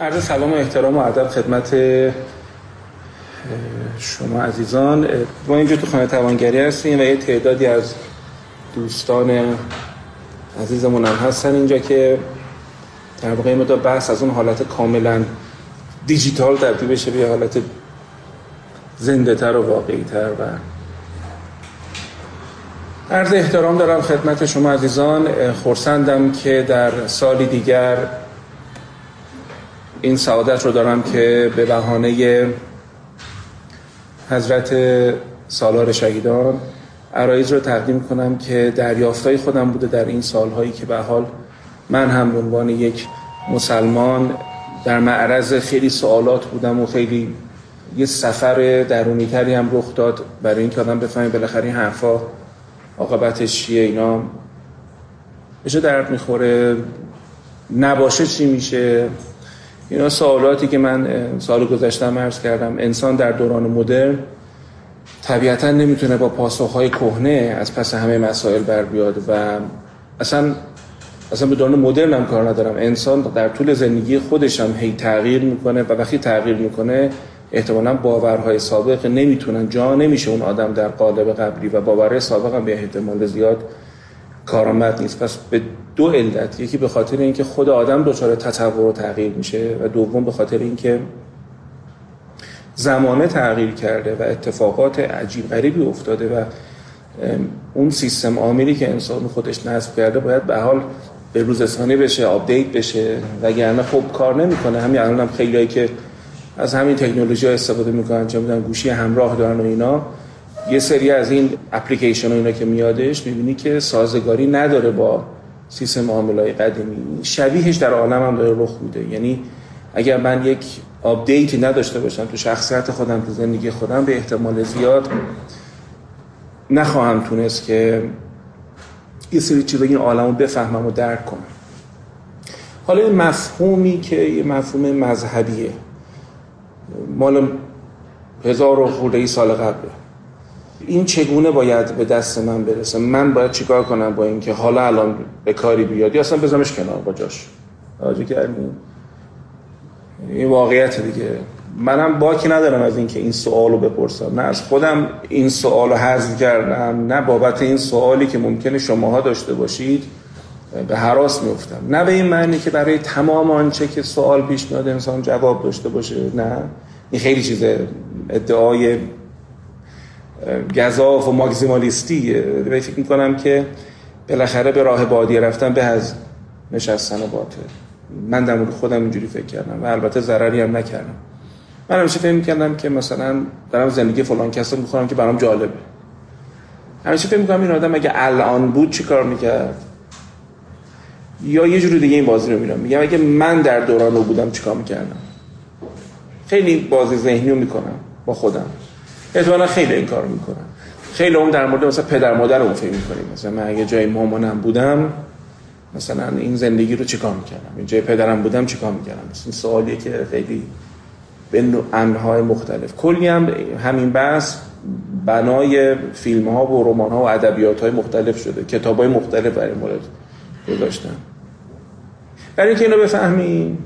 عرض سلام و احترام و ادب خدمت شما عزیزان. ما اینجا تو خانه توانگری هستیم و یه تعدادی از دوستان عزیزمون هم هستن اینجا که در واقع مدار بحث از اون حالت کاملا دیجیتال تبدیل بشه به حالت زنده تر و واقعی تر و عرض احترام دارم خدمت شما عزیزان. خورسندم که در سالی دیگر این سعادت رو دارم که به بهانه حضرت سالار شهیدان عرایز رو تقدیم کنم که دریافتای خودم بوده در این سالهایی که به حال من هم به عنوان یک مسلمان در معرض خیلی سوالات بودم و خیلی یه سفر درونی تری هم رخ داد برای اینکه آدم بفهمه بالاخره این حرفا عاقبتش چیه اینا. بشه درد می‌خوره نباشه چی میشه. اینا سوالاتی که من سال گذشته عرض کردم. انسان در دوران مدرن طبیعتا نمی‌تونه با پاسخهای کهنه از پس همه مسائل بر بیاد و اصلا اصلا به دوران مدرن هم کار ندارم. انسان در طول زندگی خودش هم هی تغییر می‌کنه و وقتی تغییر می‌کنه احتمالا باورهای سابق نمی‌تونن جا نمیشه اون آدم در قالب قبلی و باورهای سابق هم به احتمال زیاد کارآمد نیست. پس به دو علت. یکی به خاطر اینکه خود آدم دچار تطور و تغییر میشه و دوم به خاطر اینکه زمانه تغییر کرده و اتفاقات عجیب غریبی افتاده و اون سیستم عاملی که انسان خودش نصب کرده باید به حال به روزستانی بشه آپدیت بشه. وگرنه خب کار نمی‌کنه. همین الان هم خیلیایی که از همین تکنولوژی ها استفاده می‌کنن چه می‌دونن گوشی همراه دارن و اینا. یه سری از این اپلیکیشن اینا که میادش می‌بینی که سازگاری نداره با سیستم عاملای قدیمی. شبیهش در عالم هم داره رخ میده. یعنی اگر من یک آپدیتی نداشته باشم تو شخصیت خودم تو زندگی خودم به احتمال زیاد نخواهم تونست که یه سری چیزا این عالم رو بفهمم و درک کنم. حالا این مفهومی که یه مفهوم مذهبیه. مال هزار و خورده ای سال قبله. این چگونه باید به دست من برسه؟ من باید چیکار کنم با اینکه حالا الان به کاری بیاد؟ یا اصلا بزنمش کنار با جاش؟ آجه کردیم این واقعیت دیگه. منم باکی ندارم از اینکه این سوال رو بپرسم. نه از خودم این سوال رو حذف کردم نه بابت این سوالی که ممکنه شماها داشته باشید به حراس میفتم نه به این معنی که برای تمام آنچه که سوال پیش میاد انسان جواب داشته باشه نه. این خیلی چیزه ادعای گذاف و ماکزیمالیستیه فکر می‌کنم که بالاخره به راه بادی رفتن به از نشستن باطل من در مورد خودم اینجوری فکر کردم و البته ضرری هم نکردم. من همیشه فکر می‌کردم که مثلا دارم زندگی فلان کسی می‌خورم که برام جالبه. همیشه فکر می‌کنم این آدم اگه الان بود چی کار می‌کرد؟ یا یه جور دیگه این بازی رو میرم میگم اگه من در دوران رو بودم چیکار می‌کردم؟ خیلی بازی ذهنی رو می‌کنم با خودم. احتمالا خیلی این کار می‌کنم خیلی اون در مورد مثلا پدر مادر اون فکر می‌کنیم. مثلا من اگه جای مامانم بودم مثلا این زندگی رو چیکار می‌کردم؟ این جای پدرم بودم چیکار می‌کردم؟ این سوالیه که خیلی به انهای مختلف. کلی هم همین بحث بنای فیلم ها و رمان ها و ادبیات های مختلف شده. کتاب های مختلف برای مورد گذاشتن. برای اینکه اینو بفهمیم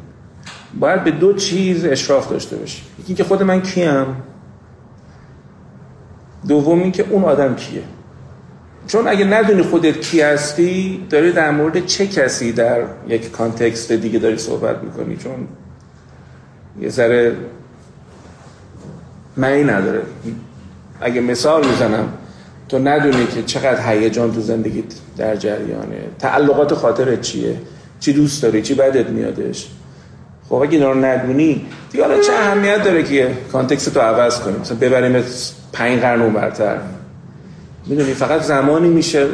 باید به دو چیز اشراف داشته باشیم. یکی که خود من کیم. دوم که اون آدم کیه. چون اگه ندونی خودت کی هستی داری در مورد چه کسی در یک کانتکست دیگه داری صحبت می‌کنی؟ چون یه ذره معنی نداره. اگه مثال می‌زنم تو ندونی که چقدر هیجان تو زندگیت در جریانه. تعلقات خاطرت چیه؟ چی دوست داری؟ چی بدت میادش؟ خب اگه اینا رو ندونی دیگه حالا چه اهمیت داره که کانتکست تو عوض کنیم مثلا ببریم پنج قرن اونورتر می‌دونی فقط زمانی میشه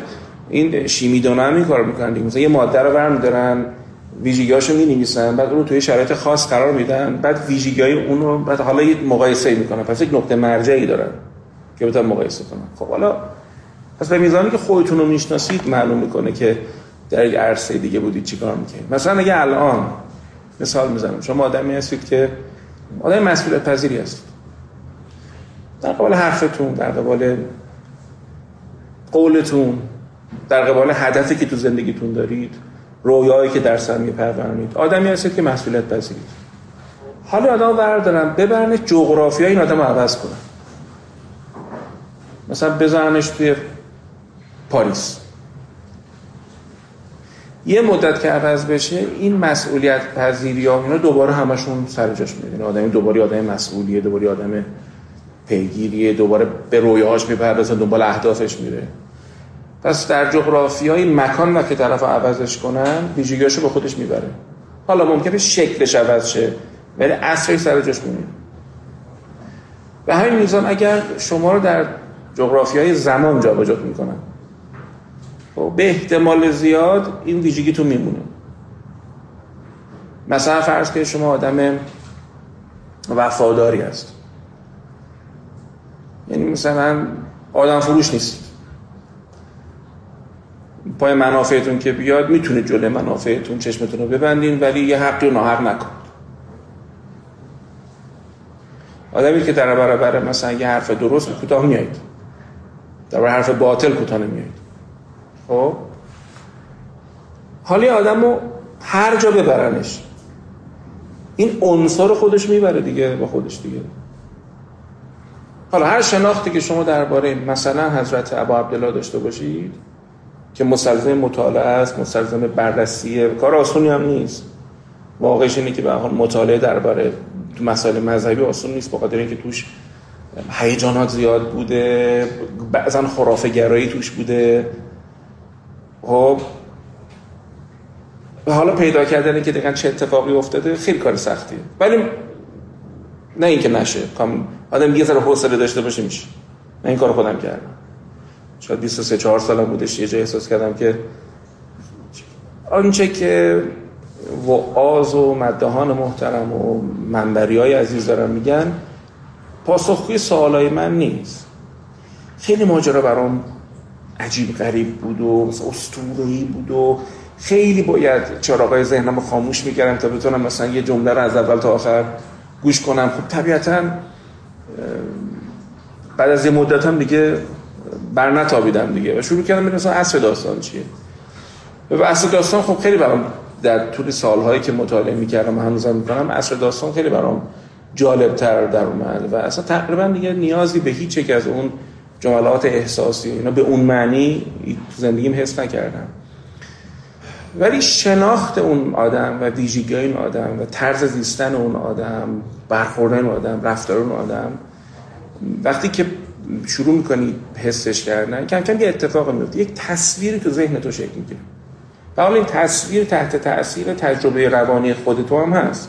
این شیمی دانا هم این کار می‌کنن دیگه. مثلا یه ماده رو برمیدارن ویژگیاشو می نویسن بعد اون توی شرایط خاص قرار میدن بعد ویژگی اون رو بعد حالا یه مقایسه می‌کنن. پس یک نقطه مرجعی دارن که بتونن مقایسه کنن. خب حالا پس به میزانی که خودتون رو می‌شناسید معلوم می‌کنه که در یک عرصه دیگه بودید چیکار می‌کنید مثلا اگه الان مثال می‌زنم. شما آدمی هستید که آدم مسئولیت پذیری هستید. در قبال حرفتون در قبال قولتون در قبال هدفی که تو زندگیتون دارید رویایی که در سر میپرورونید آدمی هستید که مسئولیت پذیرید. حالا آدم بردارن ببرن جغرافیا این آدم رو عوض کنن. مثلا بزننش توی پاریس. یه مدت که عوض بشه این مسئولیت پذیری ها اینا دوباره همشون سر جاش میاد آدمی دوباره آدم مسئولیه دوباره آدم پیگیریه دوباره به رویاهاش می‌پردازه دنبال اهدافش میره. پس در جغرافی های مکان و که طرف عوضش کنن ویژگیاشو به خودش می‌بره. حالا ممکنه شکلش عوض شه ولی اصلی سر جاش میمونه. به همین میزان اگر شما رو در جغرافی های زمان جابجا می‌کنن خب به احتمال زیاد این ویژگی تو میمونه. مثلا فرض که شما آدم وفاداری هست. یعنی مثلا آدم فروش نیست. پای منافعتون که بیاد می‌تونه جلوی منافعتون چشمتون رو ببندین ولی یه حقی رو ناحق نکن. آدمی که در برابر مثلا یه حرف درست کوتاه میایید در حرف باطل کوتاه نمیایید خب؟ حالی آدم رو هر جا ببرنش. این عنصر خودش می‌بره دیگه با خودش دیگه. حالا هر شناختی که شما درباره مثلا حضرت ابا عبدالله داشته باشید که مستلزم مطالعه است مستلزم بررسیه کار آسونی هم نیست. واقعش اینه که به حال مطالعه درباره مسائل مذهبی آسون نیست بخاطر اینکه توش هیجانات زیاد بوده بعضا خرافه گرایی توش بوده. خب و حالا پیدا کردن که دقیقا چه اتفاقی افتاده خیلی کار سختیه. ولی نه اینکه نشه. آدم یه ذره حوصله داشته باشه میشه. من این کار خودم کردم. شاید 23 4 سالم بودش. یه جای احساس کردم که آنچه که وعاز و مدهان محترم و منبری های عزیز دارم میگن پاسخگوی سوالای من نیست. خیلی ماجرا برام عجیب غریب بود و اسطوره‌ای بود و خیلی باید چراغای ذهنم خاموش می‌کردم تا بتونم مثلا یه جمله رو از اول تا آخر گوش کنم. خب طبیعتا بعد از یه مدت هم دیگه بر نتابیدم دیگه و شروع کردم مثلا اصل داستان چیه. و اصل داستان خب خیلی برام در طول سالهایی که مطالعه می‌کردم و هنوزم می‌کنم اصل داستان خیلی برام جالب تر در اومد و اصلا تقریبا دیگه نیازی به هیچ یک از اون جملات احساسی اینا به اون معنی تو زندگیم حس نکردم. ولی شناخت اون آدم و ویژگی این آدم و طرز زیستن اون آدم برخوردن اون آدم رفتار اون آدم وقتی که شروع می‌کنی حسش کردن کم کم یه اتفاق میفته یک تصویری تو ذهن تو شکل می‌گیره. و حالا این تصویر تحت تاثیر تجربه روانی خود تو هم هست.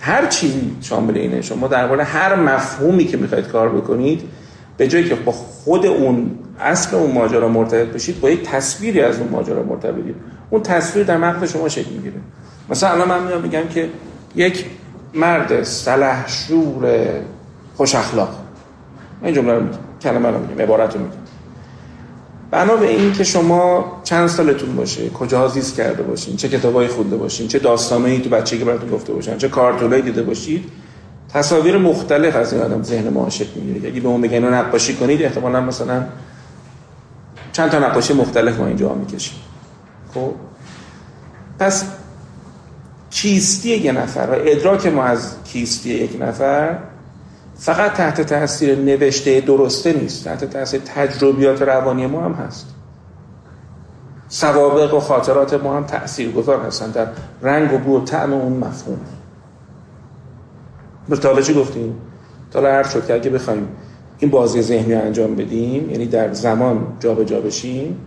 هر چیزی شامل اینه. شما درباره هر مفهومی که می‌خواید کار بکنید به جایی که با خود اون اصل اون ماجرا مرتبط بشید با یک تصویری از اون ماجرا مرتبطید اون تصویر در مغز شما شکل می‌گیره. مثلا الان من میام میگم که یک مرد سلحشور خوش اخلاق. این جمله رو کلمه رو میگم عبارت رو میگم. بنا به این که شما چند سالتون باشه کجا زیست کرده باشین چه کتابایی خونده باشین چه داستانایی تو بچگی براتون گفته باشن چه کارتونایی دیده باشید تصاویر مختلف از این آدم ذهن ما شکل می‌گیره. اگه به اون بگن نقاشی کنید احتمالا مثلا چند تا نقاشی مختلف ما اینجا می‌کشیم. خب؟ پس کیستی یک نفر؟ و ادراک ما از کیستی یک نفر فقط تحت تاثیر نوشته درسته نیست. تحت تاثیر تجربیات روانی ما هم هست. سوابق و خاطرات ما هم تأثیر گذار هستن در رنگ و بو و طعم اون مفهوم. تا چی گفتیم؟ تا هر شد که اگه بخوایم این بازی ذهنی انجام بدیم یعنی در زمان جابجا جا بشیم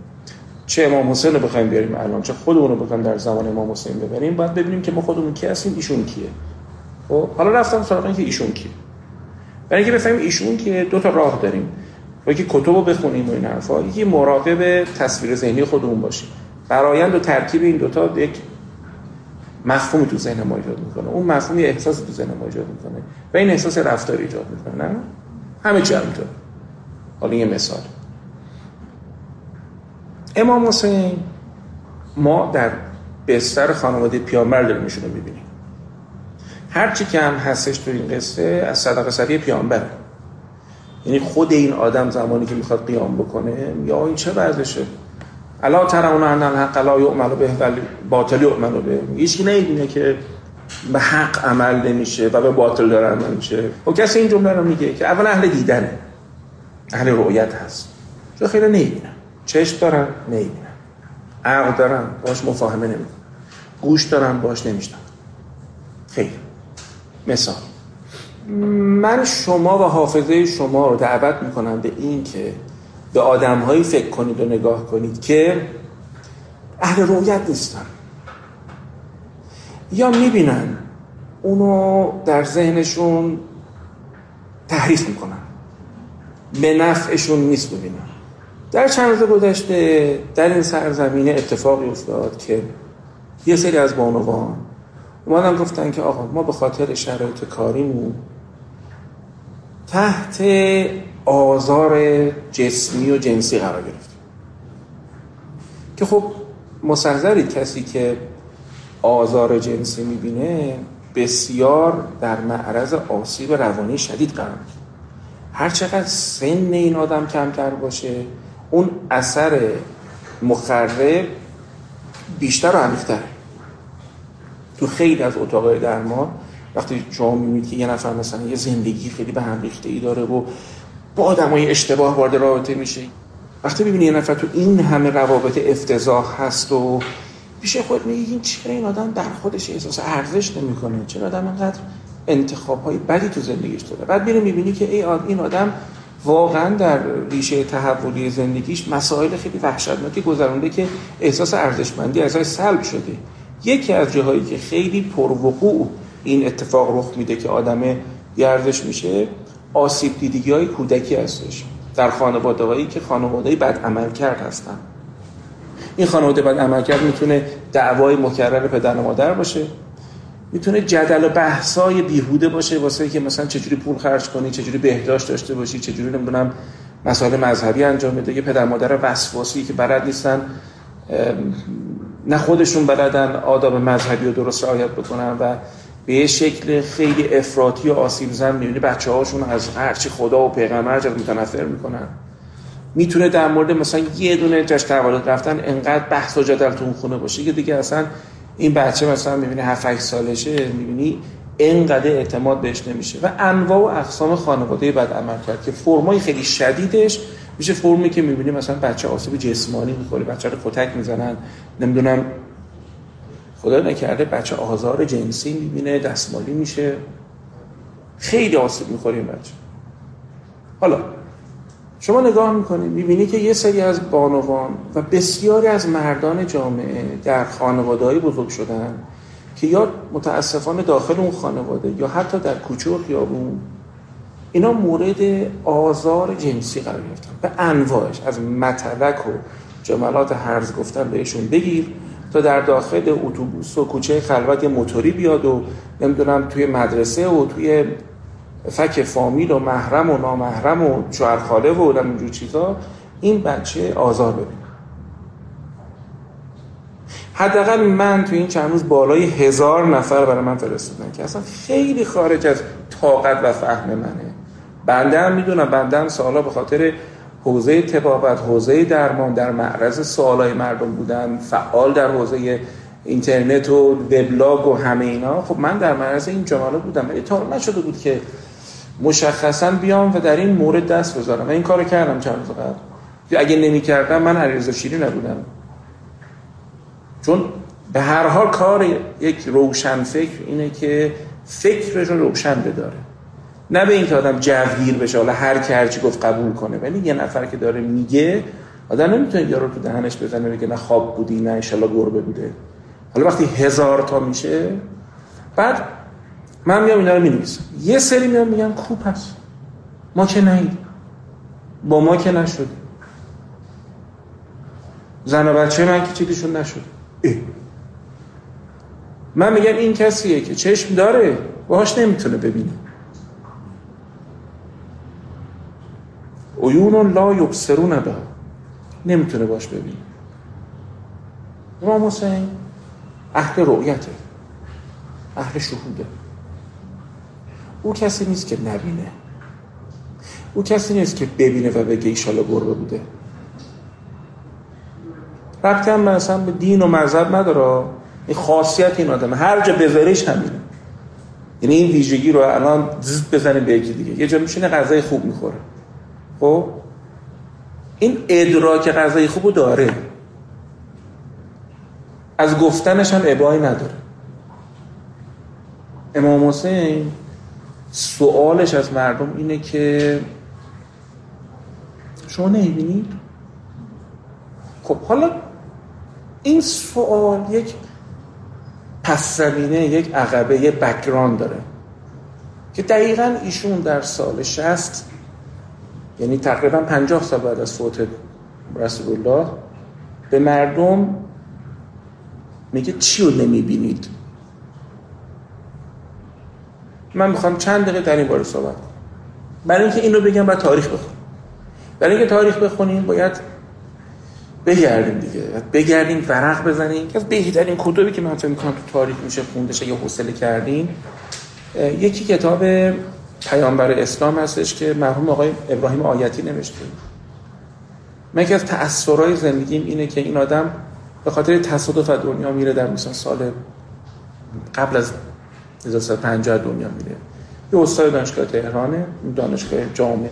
چه امام حسین رو بخوایم بیاریم الان چه خودمون رو بخوایم در زمان امام حسین ببریم باید ببینیم که ما خودمون کی هستیم ایشون کیه. خب حالا رفتم سراغ اینکه ایشون کیه. برای اینکه بفهمیم ایشون که دو تا راه داریم. یکی کتب رو بخونیم و این حرفا یکی مراقب تصویر ذهنی خودمون باشیم. برایند و ترکیب این دوتا یک مفهومی تو ذهن ما ایجاد می‌کنه. اون مفهوم یه احساس تو ذهن ما ایجاد می‌کنه. و این احساس رفتار ایجاد می‌کنه نه؟ همه چی همینطور. حالا یه مثال. امام حسین ما در بستر خانواده پیامبر داریم رو می‌بینیم. هرچی که هم هستش تو این قصه از صدقه سری پیامبر یعنی خود این آدم زمانی که می‌خواد قیام بکنه یا این چه ورزشه الا ترون ان الحق لا یؤمن به ولی باطل یؤمن به. هیچ نمی‌دونه که به حق عمل نمیشه و به باطل داره عمل میشه. و خب کسی این جمله رو میگه که اول اهل دیدنه. اهل رؤیت هست. چون خیلی نمی‌بینن. چشم دارن نمی‌بینن عقل دارن باش مفاهمه نمی‌کنن گوش دارن باش نمیشنن خیلی. مثال. من شما و حافظه شما رو دعوت می‌کنم به این که به آدمهایی فکر کنید و نگاه کنید که اهل رویت نیستن. یا می‌بینن. اونو در ذهنشون تحریف می‌کنن. به نفعشون نیست ببینن. در چند روز گذشته در این سرزمینه اتفاقی افتاد که یه سری از بانوان اومدن گفتن که آقا ما به خاطر شرایط کاریمون تحت آزار جسمی و جنسی قرار گرفتیم. که خب مسنظرید کسی که آزار جنسی می‌بینه بسیار در معرض آسیب روانی شدید قرار هر چقدر سن این آدم کمتر باشه اون اثر مخرب بیشتر و عمیق‌تر تو خیلی از اتاقای درمان وقتی شما می‌بینید که یه نفر مثلا یه زندگی خیلی به هم ریخته ای داره و با آدمای اشتباه وارد رابطه میشه وقتی ببینی یه نفر تو این همه روابط افتضاح هست و پیش خود میگی این چرا این آدم در خودش احساس ارزش نمی‌کنه؟ چرا آدم اینقدر انتخاب های بدی تو زندگیش داره؟ بعد میره می‌بینی که ای این آدم واقعا در ریشه تحولی زندگیش مسائل خیلی وحشتناکی گذرونده که احساس ارزشمندی ازش سلب شده. یکی از جاهایی که خیلی پروقوع این اتفاق رخ میده که آدم گردش میشه آسیب دیدگی های کودکی هستش. در خانواده هایی که خانواده بد عمل کرد هستن. این خانواده بد عمل کرد می‌تونه دعوای مکرر پدر و مادر باشه. می‌تونه جدل و بحثای بیهوده باشه واسه که مثلا چجوری پول خرج کنی چجوری بهداشت داشته باشی چجوری نمی‌دونم مسائل مذهبی انجام بده. یه پدر مادر وسواسی که بلد نیستن نه خودشون بلدن آداب مذهبی رو درست رعایت بکنن و به یه شکل خیلی افراطی و آسیب زن می‌بینی بچه هاشون از هرچی خدا و پیغمبر جد متنفر می‌کنن. می‌تونه در مورد مثلا یه دونه جشن تولد رفتن انقدر بحث و جدل تو خونه باشه که دیگه اصلا این بچه مثلا می‌بینی 7 8 سالشه می‌بینی انقدر اعتماد بهش نمیشه. و انواع و اقسام خانواده بد عمل کرد که فرمای خیلی شدیدش میشه فرمی که می‌بینی مثلا بچه آسیب جسمانی می‌خوره بچه رو کتک می‌زنن نمی‌دونم خدا نکرده بچه آزار جنسی می‌بینه دستمالی میشه. خیلی آسیب می‌خوره این بچه. حالا شما نگاه می‌کنید می‌بینی که یه سری از بانوان و بسیاری از مردان جامعه در خانواده بزرگ شدن که یا متاسفانه داخل اون خانواده یا حتی در کوچه و خیابون اینا مورد آزار جنسی قرار گرفتن. به انواعش از متلک و جملات هرز گفتن بهشون بگیر تا در داخل اتوبوس و کوچه خلوت موتوری بیاد و نمی‌دونم توی مدرسه و توی فک فامیل و محرم و نامحرم و شوهرخاله و اینجور چیزا این بچه آزار ببینه حداقل من تو این چند روز بالای هزار نفر برای من فرستادن که اصلا خیلی خارج از طاقت و فهم منه. بنده هم می‌دونم بنده هم سالا به خاطر حوزه تبابت حوزه درمان در معرض سوالای مردم بودن فعال در حوزه اینترنت و وبلاگ و همه اینا. خب من در معرض این جمله بودم ولی تا نشده بود که مشخصا بیام و در این مورد دست بذارم. و این کارو کردم چند روز قبل. اگه نمی کردم من علیرضا شیری نبودم. چون به هر حال کار یک روشن فکر اینه که فکرش رو روشن بداره. نه به اینکه آدم جوگیر بشه حالا هر کی هرچی گفت قبول کنه ولی یه نفر که داره میگه آدم نمی‌تونه یارو تو دهنش بزنه بگه نه خواب بودی نه انشالله گربه بوده. حالا وقتی هزار تا میشه بعد من میام اینا رو می‌نویسم. یه سری میام میگم کوپ هست. ما که نهید با ما که نشد زن و بچه من که چیزشون نشد من میگم این کسیه که چشم داره باهاش نمی‌تونه ببینه. عیون لا یبصرون به نمی‌تونه باش ببینه. امام حسین اهل رؤیته. اهل شهوده. او کسی نیست که نبینه. او کسی نیست که ببینه و بگه ایشالا گربه بوده. ربطی هم مثلا به دین و مذهب نداره. این خاصیت این آدمه. هر جا بذاریش همینه. یعنی این ویژگی رو الان زد بزنیم به یکی دیگه. یه جا میشینه غذای خوب می‌خوره. خب؟ این ادراک غذای خوب داره. از گفتنش هم ابایی نداره. امام حسین سوالش از مردم اینه که شما نمی‌بینید خب حالا این سوال یک پس زمینه یک عقبه یک بکران داره که دقیقا ایشون در سال شست یعنی تقریبا پنجاه سال بعد از فوت رسول الله به مردم میگه چی رو نمی‌بینید؟ من می‌خوام چند دقیقه در این باره صحبت کنم. برای اینکه اینو بگم باید تاریخ بخونیم برای اینکه تاریخ بخونیم باید بگردیم دیگه. بگردیم ورق بزنیم. که از بهترین کتابی که من فکر می‌کنم تو تاریخ میشه خونده یا حوصله کردیم یکی کتاب پیامبر اسلام هستش که مرحوم آقای ابراهیم آیتی نوشته. من یکی از تأثیرهای زندگیم اینه که این آدم به خاطر تصادف دنیا میره در مثلا سال قبل از 1350 دنیا میره یه استاد دانشگاه تهرانه دانشگاه جامعه.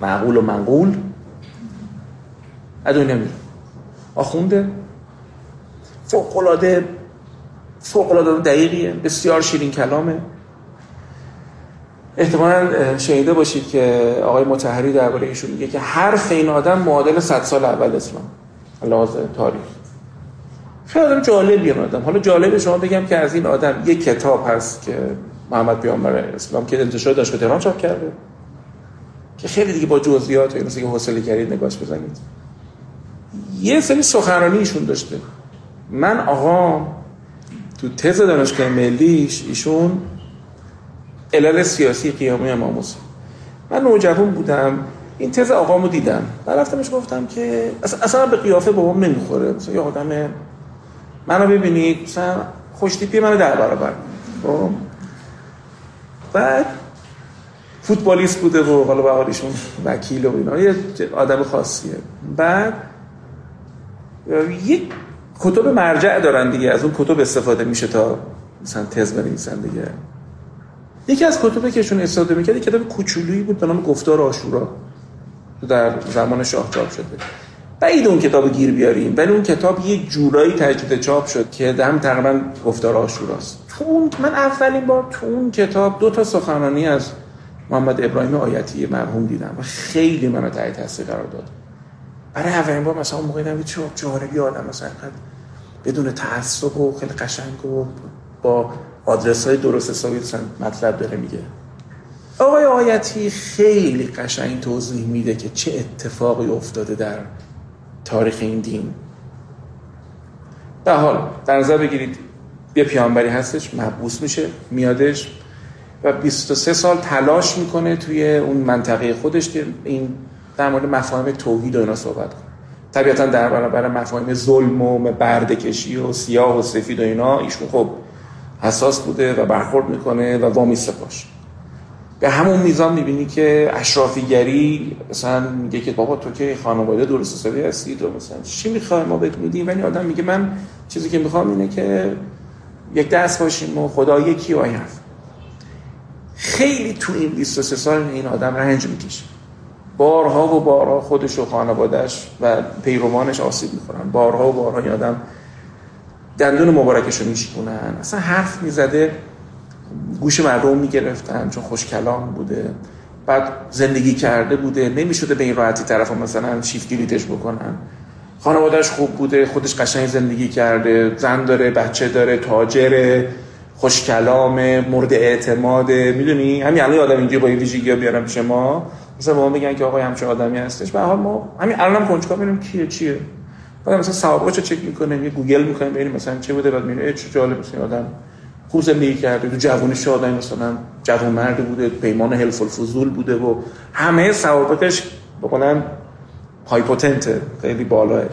معقول و منقول. از دنیا میره. آخونده. فوقلاده فوقلاده دقیقیه. بسیار شیرین کلامه. احتمالا شنیده باشید که آقای متحری درباره ایشون میگه که حرف این آدم معادل 100 سال اول اسلام. لحاظ تاریخ. خیلی آدم جالبیه آدم. حالا جالب شما بگم که از این آدم یک کتاب هست که محمد پیامبر اسلام که انتشار داشت تهران چاپ کرده که خیلی دیگه با جزئیات و که حوصله کردید نگاش بزنید. یه سری سخنرانی ایشون داشته. من آقا تو تز دانشگاه ملیش ایشون علل سیاسی قیامی امام حسین. من نوجوان بودم این تز آقامو دیدم. و رفتمش گفتم که اصلا به قیافه بابام نمی‌خوره. مثلا یه آدم منو ببینید مثلا خوشتیپی منو در برابر. خب؟ بعد فوتبالیست بوده و حالا به حالیشون وکیل و اینا. یه آدم خاصیه. بعد یک کتب مرجع دارن دیگه. از اون کتب استفاده میشه تا مثلا تز بنویسن دیگه. یکی از کتبی که ایشون استفاده می‌کرد کتاب کوچولویی بود به نام گفتار آشورا. در زمان شاه چاپ شده. بعید اون کتاب گیر بیاریم. ولی اون کتاب یه جورایی تجدید چاپ شد که هم تقریبا گفتار آشوراست. تو اون من اولین بار تو اون کتاب دو تا سخنرانی از محمد ابراهیم آیتی مرحوم دیدم و خیلی منو تحت تاثیر قرار داد. برای اولین بار مثلا اون موقع دیدم چه جالبی آدم مثلا بدون تعصب و خیلی قشنگ و با آدرس های درست حسابی مطلب داره میگه. آقای آیتی خیلی قشنگ توضیح میده که چه اتفاقی افتاده در تاریخ این دین. به حال در نظر بگیرید یه پیانبری هستش محبوس میشه میادش و 23 سال تلاش می‌کنه توی اون منطقه خودش که این در مورد مفاهیم توحید و اینا صحبت کنه. طبیعتا در برابر مفاهیم ظلم و بردکشی و سیاه و سفید و اینا ایشون خب حساس بوده و برخورد می‌کنه و وامی سپاش به همون میزان می‌بینی که اشرافیگری مثلا میگه که بابا تو که خانواده درست حسابی هستید و مثلا چی می‌خوای ما بهت میدیم؟ ولی آدم میگه من چیزی که می‌خوام اینه که یک دست باشیم و خدا یکی و حرف. خیلی تو این 23 سال این آدم رنج می‌کشه. بارها و بارها خودش و خانوادهش و پیروانش آسیب می‌خورن. بارها و بارها این آدم دندون مبارکش رو میشکنن اصلا حرف می‌زده. گوش مردم می‌گرفتن چون خوش کلام بوده. بعد زندگی کرده بوده. نمی‌شده به این راحتی طرف مثلا شیف گلیتش بکنن. خانوادهش خوب بوده خودش قشنگ زندگی کرده زن داره بچه داره تاجره خوش کلامه مورد اعتماده. می‌دونی؟ همین الان آدم اینجا با این ویژگی بیارم پیش مثلا ما میگن که آقای همچه آدمی هستش. به حال ما همین الانم کنجکاو ببینیم کیه چیه. بعد مثلا سوابقش چک می‌کنیم یه گوگل می‌کنیم ببینیم مثلا چه بوده بعد می‌بینیم چه جالب مثلا آدم خوب زندگی کرده تو جوانی شادن مثلا جوان مرد بوده پیمان حلف الفضول بوده و همه سوابقش بکنن هایپوتنته خیلی بالاه.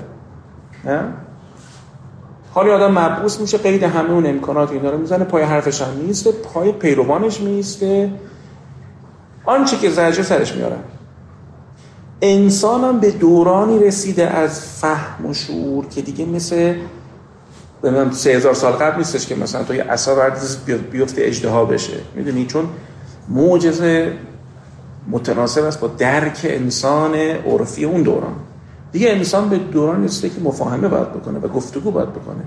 حالی آدم مبعوث میشه قید همه اون امکانات اینا رو می‌زنه پای حرفش هم میسته پای پیروانش میسته آنچه که زجه سرش میارن انسان هم به دورانی رسیده از فهم و شعور که دیگه مثل ببینم سه هزار سال قبل نیستش که مثلا تو یه عصا بیفته اجدها بشه. می‌دونی؟ چون معجزه متناسب است با درک انسان عرفی اون دوران. دیگه انسان به دوران نیسته که مفاهمه باید بکنه و گفتگو باید بکنه.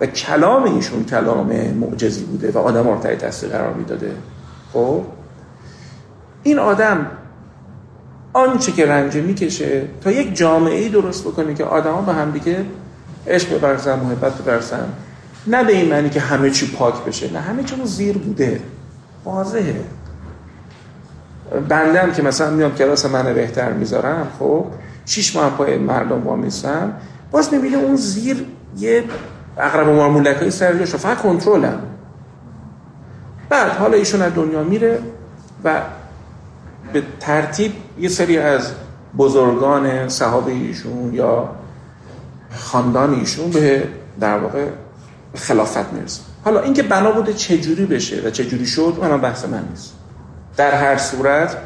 و کلام ایشون کلام معجزی بوده و آدم رو تحت قرار می‌داده. خب؟ این آدم آنچه که رنج می‌کشه تا یک جامعه ای درست بکنه که آدما به هم دیگه عشق ببرزن محبت ببرزن نه به این معنی که همه چی پاک بشه. نه همه چی زیر بوده. واضحه. بندم که مثلا میام کلاس من بهتر می‌ذارم خب شیش ماه پای مردم با میسم باز می‌بینه اون زیر یه اقرب و مارمولک های سر فقط کنترل هم. بعد حالا ایشون از دنیا میره و به ترتیب یه سری از بزرگان صحابه ایشون یا خاندان ایشون به در واقع خلافت می‌رسه. حالا اینکه بنا بوده چجوری بشه و چجوری شد اونم بحث من نیست. در هر صورت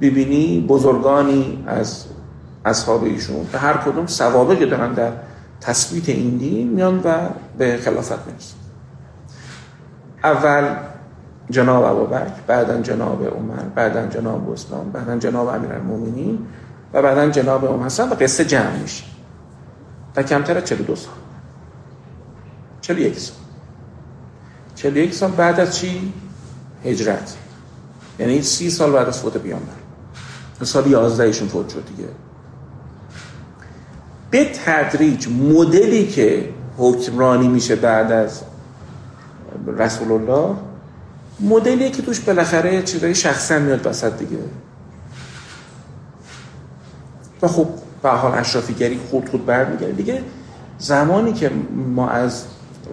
ببینی بزرگانی از اصحاب ایشون به هر کدوم سوابقی دارن در تثبیت این دین میان و به خلافت می‌رسن. اول جناب ابوبکر بعدا جناب عمر بعدا جناب عثمان بعدا جناب امیرالمومنین و بعدا جناب ام حسن و قصه جمع میشه. و کمتر از 42 سال. 41 سال. 41 سال بعد از چی؟ هجرت. یعنی 30 سال بعد از فوت پیامبر. سال 11 ایشون فوت شد دیگه. به تدریج مدلی که حکمرانی میشه بعد از رسول الله مدلیه که توش بالاخره چیزای شخصا میاد وسط دیگه. و خب به حال اشرافیگری خود خود برمیگرده. دیگه زمانی که ما از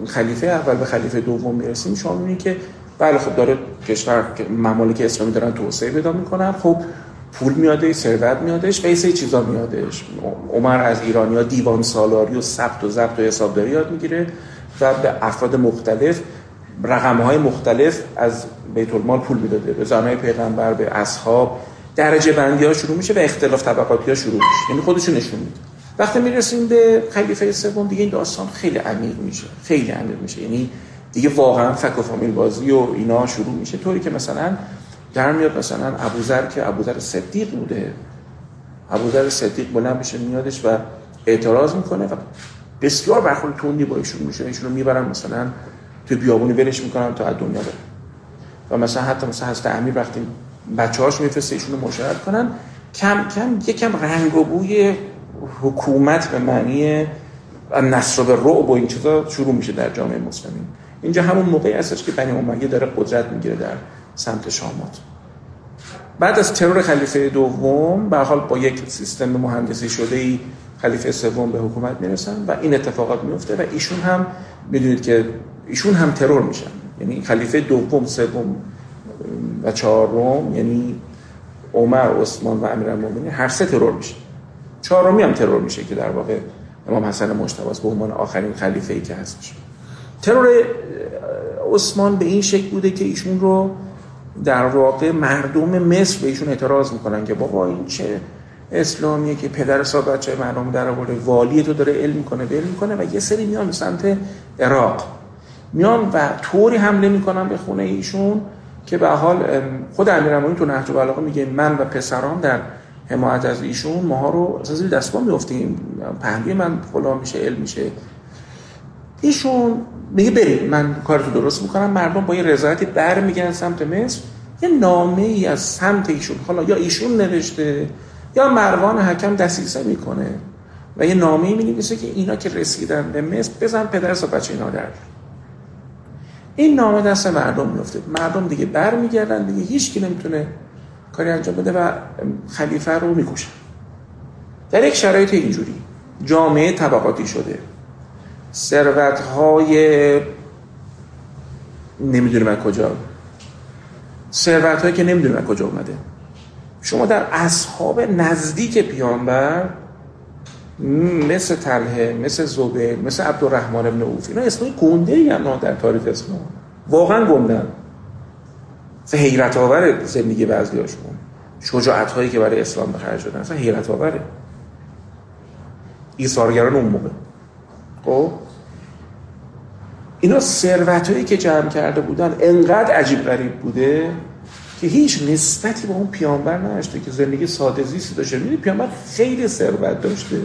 خلیفه اول به خلیفه دوم می‌رسیم شما می‌بینید که بله خب داره کشور ممالک اسلامی دارن توسعه پیدا می‌کنن. خب پول میادش ثروت میادش و یه چیزا میادش. عمر از ایرانیا دیوان سالاری و ثبت و ضبط و حسابداری یاد می‌گیره و به افراد مختلف رقم های مختلف از بیت المال پول می‌داده. به زنهای پیغمبر به اصحاب درجه بندی ها شروع میشه و اختلاف طبقاتی ها شروع میشه. یعنی خودشون نشون میده وقتی می‌رسیم به خلیفه سوم دیگه این داستان خیلی عمیق میشه. خیلی عمیق میشه. یعنی دیگه واقعا فک و فامیل بازی و اینا شروع میشه. طوری که مثلا در میاد مثلا ابوذر که ابوذر صدیق بوده. ابوذر صدیق بلند میشه میادش و اعتراض می‌کنه و بسیار برخورد تندی با ایشون میشه. ایشون رو می‌برن مثلا تو بیابونی ولش می‌کنن تا از دنیا بره. و مثلا حتی مثلا هست امیر وقتی بچه‌هاش میفرسته ایشون رو مشاهده کنن. کم کم یکم رنگ و بوی حکومت به معنی نصر و رعب و این چیزا شروع میشه در جامعه مسلمین. اینجا همون موقعی هستش که بنی امیه داره قدرت می‌گیره در سمت شامات. بعد از ترور خلیفه دوم به حال با یک سیستم مهندسی شده ای خلیفه سوم به حکومت می‌رسن و این اتفاقات میفته و ایشون هم می‌دونید که ایشون هم ترور میشن. یعنی خلیفه دوم سوم و چهارم یعنی عمر عثمان و امیرالمومنین هر سه ترور میشه. چهارمی هم ترور میشه که در واقع امام حسن مجتبی به عنوان آخرین خلیفه ای که هستش ترور عثمان به این شکل بوده که ایشون رو در واقع مردم مصر به ایشون اعتراض می‌کنن که بابا این چه اسلامیه که پدر صاحب بچه مردم در آورده والی تو داره علم می‌کنه علم می‌کنه و یه سری میان به سمت عراق. میان و طوری حمله می‌کنن به خونه ایشون که به حال خود امیرالمومنین تو نهج البلاغه میگه من و پسران در حمایت از ایشون ماها رو از زیر دستگاه میافتیم. پهلوی من فلان میشه علم میشه. ایشون میگه بریم من کارتو درست می‌کنم. مردم با یه رضایتی بر میگن سمت مصر. یه نامه ای از سمت ایشون. حالا یا ایشون نوشته یا مروان حکم دستیسه می‌کنه. و یه نامه ای می که اینا که رسیدن به مصر بزن پدر و بچه اینا در این نامه دست مردم میفته مردم دیگه بر میگردن دیگه هیچ کی نمی‌تونه کاری انجام بده و خلیفه رو می‌کشن در یک شرایط اینجوری جامعه طبقاتی شده. ثروت های نمی‌دونیم از کجا. ثروت که نمی‌دونیم از کجا اومده. شما در اصحاب نزدیک پیانبر مثل تله مثل زبیر مثل عبدالرحمن ابن اوف اینا اسمای گنده ای در تاریخ اسلام. واقعا گندن اصلا حیرت آور زندگی بعضی هاشون شجاعت هایی که برای اسلام به خرج دادن. اصلا حیرت آوره ایثارگران اون موقع. خب؟ اینا ثروتایی که جمع کرده بودن انقدر عجیب غریب بوده که هیچ نسبتی با اون پیامبر نداشته که زندگی ساده زیستی داشته. می‌دونی پیامبر خیلی ثروت داشته.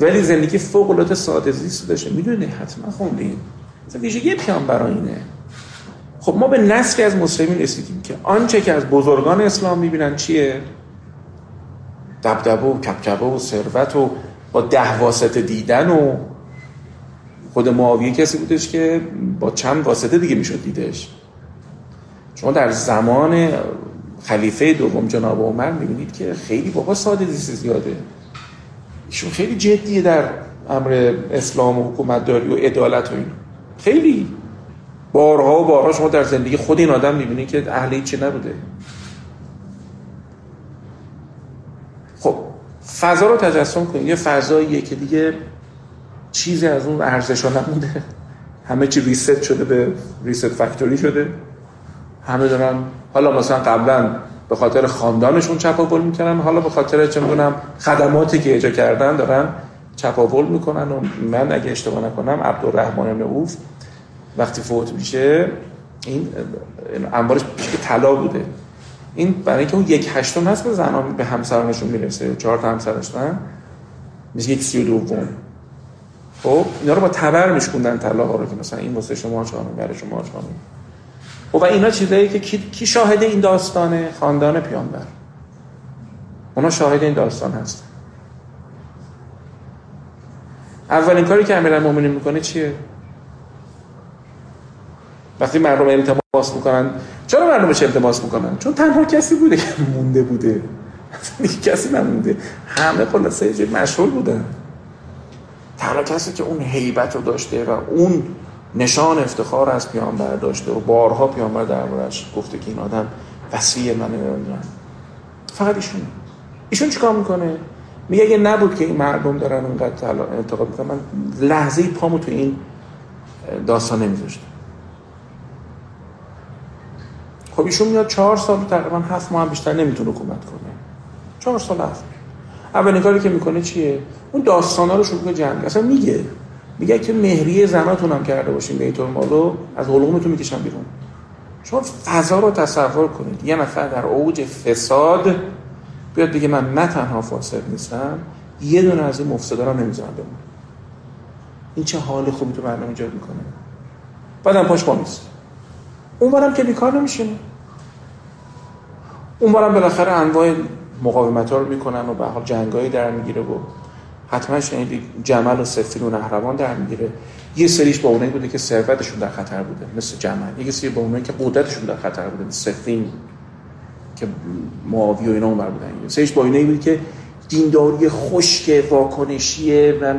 ولی زندگی فوق العاده ساده زیستی داشته. می‌دونی حتما خوندین مثلا ویژگی پیامبر اینه خب ما به نسلی از مسلمین رسیدیم که آنچه که از بزرگان اسلام می‌بینن چیه؟ دبدبه و کبکبه و ثروت و با ده واسطه دیدن و خود معاویه کسی بودش که با چند واسطه دیگه می‌شد دیدش. شما در زمان خلیفه دوم جناب عمر می‌بینید که خیلی بابا ساده دیسی زیاده. ایشون خیلی جدیه در امر اسلام و حکومت داری و عدالت و این خیلی بارها و بارها شما در زندگی خود این آدم می‌بینید که اهل چی نبوده. خب فضا رو تجسم کنید. یه فضاییه که دیگه چیزی از اون ارزش ها نمونده. همه چی ریست شده به ریست فکتوری شده. همه دارن حالا مثلا قبلا به خاطر خاندانشون چپاول می‌کنن. حالا به خاطر چه می‌دونم خدماتی که اجا کردن دارن چپاول می‌کنن و من اگه اشتباه نکنم عبدالرحمن نعوف وقتی فوت میشه این انبارش که طلا بوده. این برای اینکه اون یک هشتم هست به زنان به همسرانشون می‌رسه. چهار تا همسر داشتن میشه یک سی و دوم. خب اینا رو با تبر میشکوندن طلا ها رو که مثلا این واسه شما چهارم برای شما چهارم. و اینا چیزایی که کی, شاهد این داستانه خاندان پیامبر؟ اونا شاهد این داستان هست اولین کاری که امیرالمومنین می‌کنه چیه؟ وقتی مردم التماس می‌کنن چرا مردم چه التماس می‌کنن؟ چون تنها کسی بوده که مونده بوده. کسی نمونده. همه خلاصه مشغول بودن. تنها کسی که اون حیبت رو داشته و اون نشان افتخار از پیامبر داشته و بارها پیامبر دربارش گفته که این آدم وسیع من نمی‌دونم. فقط ایشون. ایشون چیکار می‌کنه؟ میگه اگه نبود که این مردم دارن اونقدر انتقاد می‌کنن من لحظه پامو تو این داستان نمیذاشتم. خب ایشون میاد چهار سال تقریبا هفت ماه هم بیشتر نمی‌تونه حکومت کنه. چهار سال هفت اولین کاری که می‌کنه چیه؟ اون داستانا رو شروع جنگ. اصلا میگه. میگه که مهریه زناتون هم کرده باشین بیت مالو از حلقومتون می‌کشن بیرون. شما فضا رو تصور کنید. یه نفر در اوج فساد بیاد دیگه من نه تنها فاسد نیستم یه دونه از این مفسدا رو نمی‌ذارم بمون این چه حال خوبی تو برنامه ایجاد می‌کنه. بعدم پاش با نیست. که بیکار نمیشینه اون بالاخره انواع مقاومت ها رو می‌کنن و به حال جنگایی در می‌گیره و حتما شنیدی جمل و سفین و نهروان در می‌گیره. یه سریش با اونایی بوده که ثروتشون در خطر بوده مثل جمل. یه سری با اونایی که قدرتشون در خطر بوده مثل سفین که معاوی و اینا اون بودن. یه سریش با اونایی بود که دینداری خشک واکنشیه و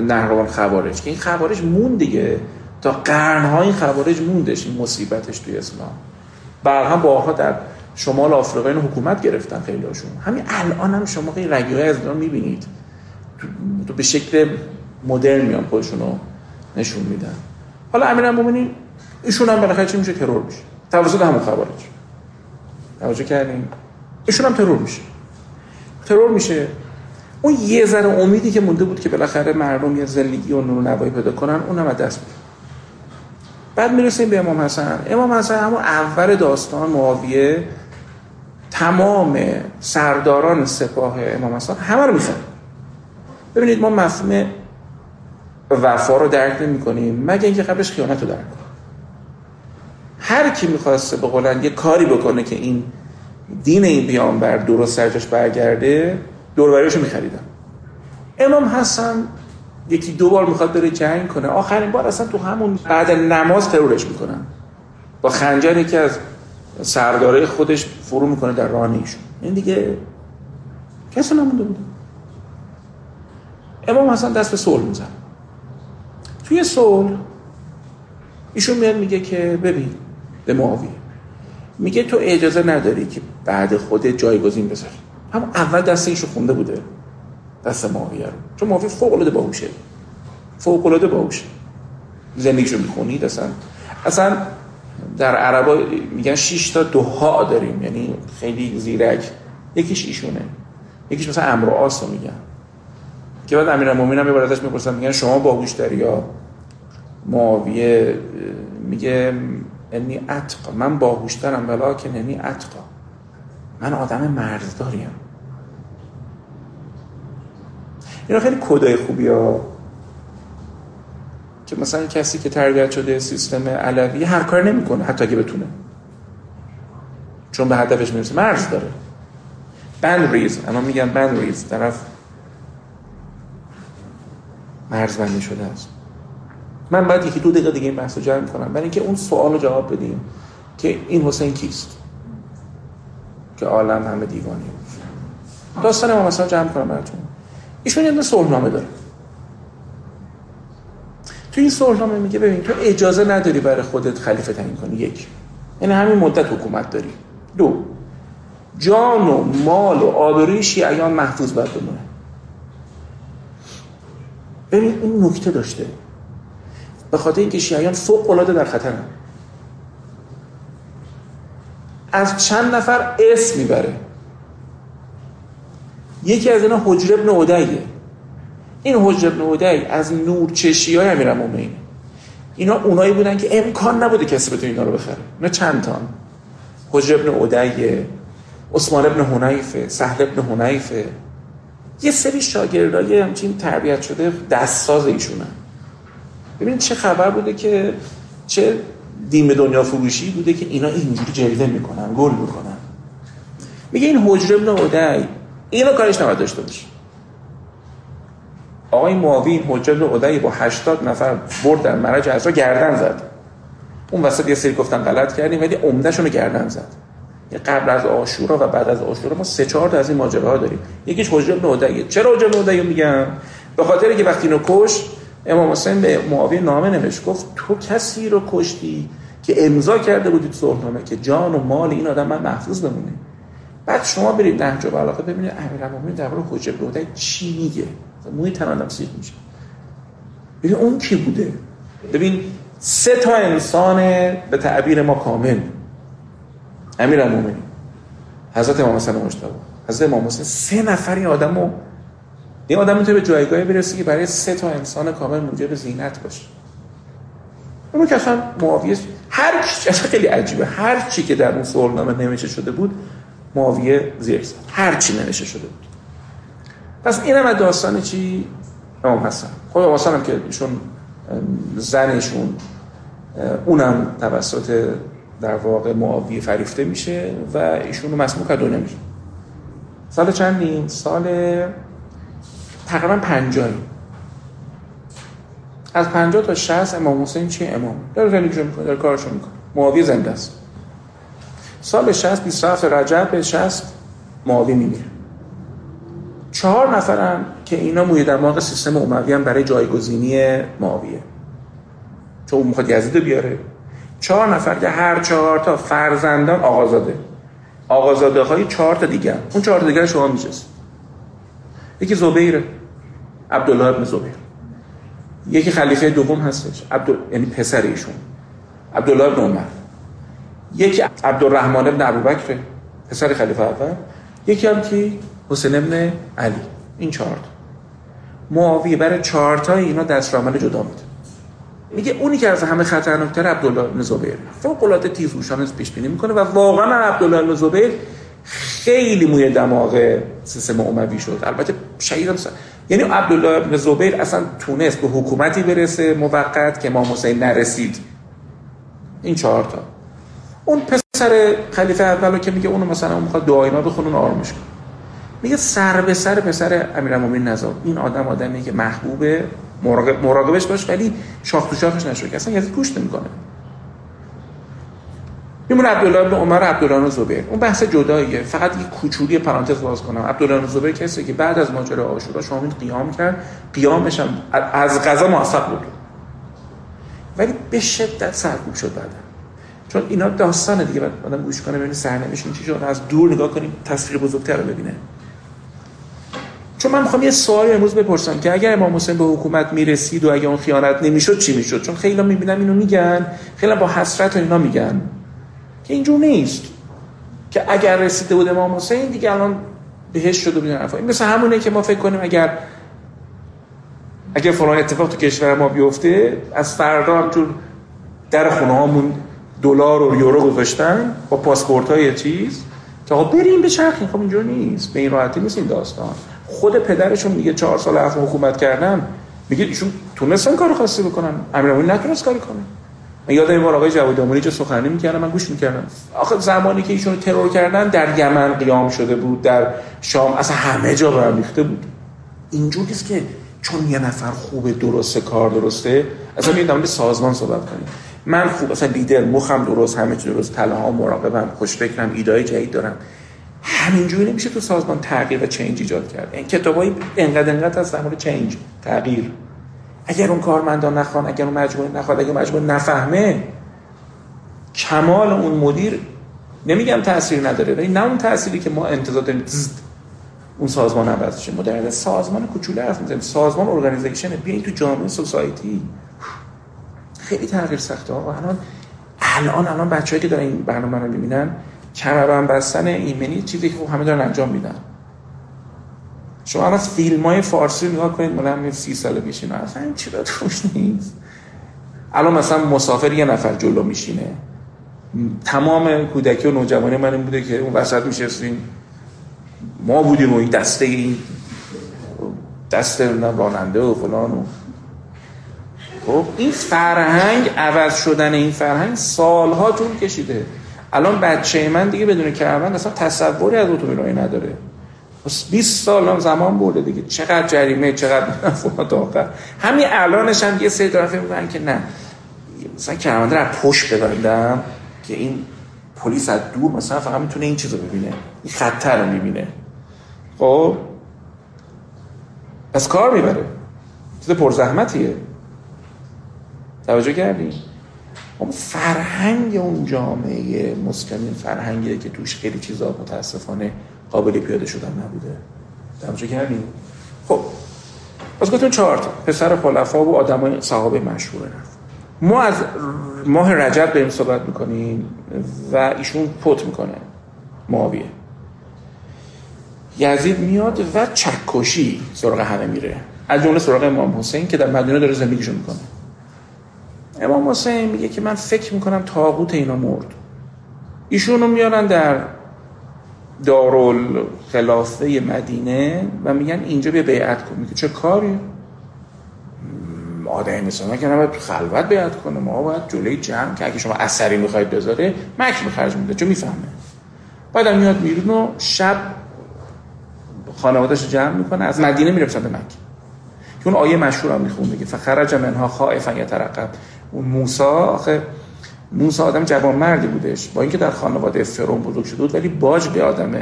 نهروان خوارج که این خوارج مون دیگه. تا قرنها این خوارج موندش این مصیبتش توی اسلام. بر هم بارها در شمال آفریقا اینو حکومت گرفتن خیلی هاشون. همین الان هم شما این رگیهای از اینا می‌بینید. تو به شکل مدرن میان خودشون رو نشون میدن. حالا امیرالمومنین ایشون هم بالاخره چی میشه؟ ترور میشه. توسط همون خوارج توجه کردیم ایشون هم ترور میشه. ترور میشه. اون یه ذره امیدی که مونده بود که بالاخره مردم یه زندگی و نور نوایی پیدا کنن اونم از دست میده. بعد می‌رسیم به امام حسن. امام حسن همون اول داستان معاویه تمام سرداران سپاه امام حسن همه رو میزن ببینید ما مفهوم وفا رو درک نمی کنیم مگه اینکه قبلش خیانت رو درک کنیم. هر کی می‌خواسته به قولن یه کاری بکنه که این دین این پیامبر درست سرجاش برگرده دوربریشو میخریدن. امام حسن یکی دو بار می‌خواد بره جنگ کنه آخرین بار اصلا تو همون بعد نماز ترورش می‌کنن. با خنجر یکی از سرداره خودش فرو می‌کنه در راه ایشون این دیگه کسی نمونده بوده. امام حسن دست به صلح میزن توی صلح ایشون میاد میگه که ببین به معاویه میگه تو اجازه نداری که بعد خود جایگزین بذاری. هم اول دست ایشو خونده بوده دست معاویه رو. چون معاویه فوق العاده باهوشه. فوق العاده باهوشه. زندگیشو می‌خونید اصلا اصلا در عربا میگن 6 تا دوها داریم یعنی خیلی زیرک. یکیش ایشونه. یکیش مثلا امر و آس رو میگن. که بعد امیرالمومنین هم ازش می‌پرسن میگن شما باهوش داری یا؟ معاویه میگه انی اتقا. من باهوشترم ولیکن انی اتقا. من آدم مرزداریم. اینا خیلی کدای خوبی ها که مثلا کسی که تربیت شده سیستم علوی هر کار نمی‌کنه حتی اگه بتونه. چون به هدفش می‌رسه. مرز داره. بند ریز اما میگن بند ریز طرف مرز بندی شده است. من باید یکی دو دقیقه دیگه این بحث رو جمع کنم. برای اینکه اون سوال رو جواب بدیم که این حسین کیست؟ که عالم همه دیوانی داستان ما مثلا جمع کنم براتون. ایشون یه صلحنامه داره. تو این صلحنامه میگه ببین تو اجازه نداری برای خودت خلیفه تعیین کنی. یک. یعنی همین مدت حکومت داری. دو. جان و مال و آبروی شیعیان محفوظ باید بمونه. ببین این نکته داشته. به خاطر اینکه شیعیان فوق العاده در خطرن. از چند نفر اسم می‌بره. یکی از اینا حجر ابن عدیه. این حجر ابن عدی از نور چشی های امیر مومنین. اینا اونایی بودن که امکان نبوده کسی بتونه اینا رو بخره. اینا چند تان حجر ابن عدیه عثمان ابن حنیفه سهل ابن حنیفه یه سری شاگردای همچین تربیت شده دستساز ایشونن ببینید چه خبر بوده که چه دین به دنیا فروشی بوده که اینا اینجوری جلوه می‌کنن گل می‌کنن. میگه این حجر ابن عدی اینو کارش نباید داشته باشه. آقای معاوی حجر ابن عدی با 80 نفر برد در مرج عزرا گردن زد. اون وسط یه سری گفتن غلط کردیم ولی عمدهشون رو گردن زد. قبل از آشورا و بعد از آشورا ما سه چهار تا از این ماجراها داریم. یکیش ابن عدی. چرا حجر ابن عدی میگم؟ به خاطر که وقتی اینو کش امام حسین به معاویه نامه نوشت گفت تو کسی رو کشتی که امضا کرده بودید صلحنامه که جان و مال این آدم من محفوظ بمونه. بعد شما برید نهج البلاغه ببینید امیرالمومنین درباره حجر بن چی میگه؟ موی تنانم سیخ میشه. ببین اون کی بوده؟ ببین سه تا انسان به تعبیر ما کامل. امیرالمومنین حضرت امام حسین مجتبی حضرت امام حسین سه نفر این آدمو این آدم می‌تونه به جایگاهی برسه که برای سه تا انسان کامل موجب زینت باشه. اون که اصلا معاویه هر چی اصلا خیلی عجیبه. هر چی که در اون سوالنامه نمیشه شده بود معاویه زیر زد هر چی نمیشه شده بود. پس اینم از داستان چی؟ امام حسن. خب امام حسن هم که ایشون زنشون اونم توسط در واقع معاویه فریفته میشه و ایشون رو مسموم کرد نمیشه سال چندیم سال تقریبا پنجایی از پنجاه تا شهست امام حسین چیه امام؟ داره زندگیشو می‌کنه داره کارشو می‌کنه. معاویه زنده است. سال 60 27 رجب به 60 معاویه میمیره. چهار نفرن که اینا موی دماغ سیستم اموی هم برای جایگزینی معاویه چون می‌خواد یزید بیاره. چهار نفر که هر چهار تا فرزندان آقازاده. آقازاده های چهار تا دیگه اون چهار تا دیگه شما میشست یکی زبیره. عبدالله ابن زبیر. یکی خلیفه دوم هستش. عبد یعنی پسر ایشون. عبدالله ابن عمر. یکی عبدالرحمن ابن ابوبکر پسر خلیفه اول. یکی هم کی؟ حسین ابن علی. این چهار تا. معاویه برای چهار تا اینا دستورالعمل جدا میده. میگه اونی که از همه خطرناکتر عبدالله ابن زبیر. فوق العاده تیزهوشانه پیش بینی می‌کنه و واقعا عبدالله ابن زبیر خیلی موی دماغ سیستم اموی شد. البته شهید هم یعنی عبدالله ابن زبیر اصلا تونست به حکومتی برسه موقت که امام حسین نرسید. این چهار تا. اون پسر خلیفه اولو که میگه اونو مثلا اون می‌خواد دعاینا بخونه اون آرامش کنه. میگه سر به سر پسر امیرالمومنین نزار این آدم آدمی که محبوبه مراقب مراقبش باش ولی شاخ تو شاخش نشو. که اصلا یزید گوش نمی‌کنه. میمونه عبدالله بن عمر عبدالله زبیر. اون بحث جداییه. فقط یه کوچولی پرانتز باز کنم. عبدالله زبیر کسی که بعد از ماجرا عاشورا شامل قیام کرد. قیامش هم از قضا موفق بود. ولی به شدت سرکوب شد بعد چون اینا داستانه دیگه. بعد آدم گوش کنه ببینه سرنوشت چی شد از دور نگاه کنیم تصویر بزرگتر رو ببینه. چون من می‌خوام یه سوالی امروز بپرسم که اگر امام حسین به حکومت می‌رسید و اگه اون خیانت نمی‌شد چی می‌شد؟ چون خیلی می‌بینم اینو میگن خیلی با حسرت و اینا میگن. که اینجور نیست. که اگر رسیده بود امام حسین دیگه الان بهش شده بود حرفا. این مثل همونه که ما فکر کنیم اگر اگه فلان اتفاق تو کشور ما بیفته از فردا همجور در خونه هامون دلار و یورو گذاشتن با پاسپورت های چیز؟ تا بریم به چرخین خب اینجور نیست. به این راحتی نیست این داستان. خود پدرشون میگه چهار سال حرف حکومت کردن میگه ایشون تونستن کار خاصی بکنن. امیرالمومنین نتونست کاری کنه. من یادم این بار آقای جواد آموری چه سخنرانی می‌کردم من گوش می‌کردم. آخه زمانی که ایشون ترور کردن در یمن قیام شده بود در شام اصلا همه جا برمیخته بود. اینجور که چون یه نفر خوبه درسته کار درسته اصلا میگم در سازمان صحبت کنیم. من خوب اصلا لیدر مخم درست همه چی درست ها مراقبم خوش فکرم ایدای جدید دارم. همینجوری نمیشه تو سازمان تغییر و چنج ایجاد کرد. این کتابای انقدر انقدر از در چنج تغییر. اگر اون کارمندان نخوان اگر اون مجموعه نخواد اگر مجموعه نفهمه کمال اون مدیر نمیگم تاثیر نداره ولی نه اون تأثیری که ما انتظار داریم اون سازمان عوض شه ما سازمان کوچولو حرف سازمان ارگانیزیشن بیاین تو جامعه سوسایتی. خیلی تغییر سخته. ها الان الان الان بچه‌ای که دارن این برنامه رو می‌بینن کمربند بستن ایمنی چیزی که همه دارن انجام میدن. شما از فیلم های فارسی نگاه کنید مال سی ساله میشینه. اصلا این چرا توش نیست. الان مثلا مسافر یه نفر جلو میشینه. تمام کودکی و نوجوانی من این بوده که اون وسط میشستیم ما بودیم و این دسته این دست راننده و فلان و خب این فرهنگ عوض شدن این فرهنگ سالها طول کشیده. الان بچه من دیگه بدون کرمند اصلا تصوری از اتومبیل نداره. 20 سال هم زمان برده دیگه. چقدر جریمه چقدر فلان آخر. همین الانش هم یه سری طرفه میگن که نه. مثلا کرمانده رو پشت ببندم که این پلیس از دور مثلا فقط می‌تونه این چیزو ببینه. این خطر رو می‌بینه. خب؟ پس کار می‌بره. چیز پرزحمتیه. توجه کردی؟ اون فرهنگ اون جامعه مسلمین فرهنگیه که توش خیلی چیزا متاسفانه قابل پیاده شدن نبوده. توجه کردی؟ خب پس گفتیم چهار تا. پسر خلفا و آدمای صحابه مشهور رفت ما از ماه رجب داریم صحبت می‌کنیم و ایشون پت می‌کنه. معاویه. یزید میاد و چکشی سراغ همه میره. از جمله سراغ امام حسین که در مدینه داره زندگیشو می‌کنه. امام حسین میگه که من فکر می‌کنم تاغوت اینا مرد. ایشونو میارن در دارال خلافه مدینه و میگن اینجا بیا بیعت کن. میگه چه کاری؟ آدمی مثل من که نباید خلوت بیعت کنه. ما باید جلوی جمع که اگه شما اثری می‌خواید بذاره مک میخرج میده. چون می‌فهمه. بعد میاد میرون و شب خانوادش جمع می‌کنه از مدینه میره به مکه. که اون آیه مشهور هم می‌خونه میگه فخرج منها خائفا یترقب. اون موسی آخه موسی آدم جوان مردی بودش. با اینکه در خانواده فرعون بزرگ شده بود ولی باج به آدم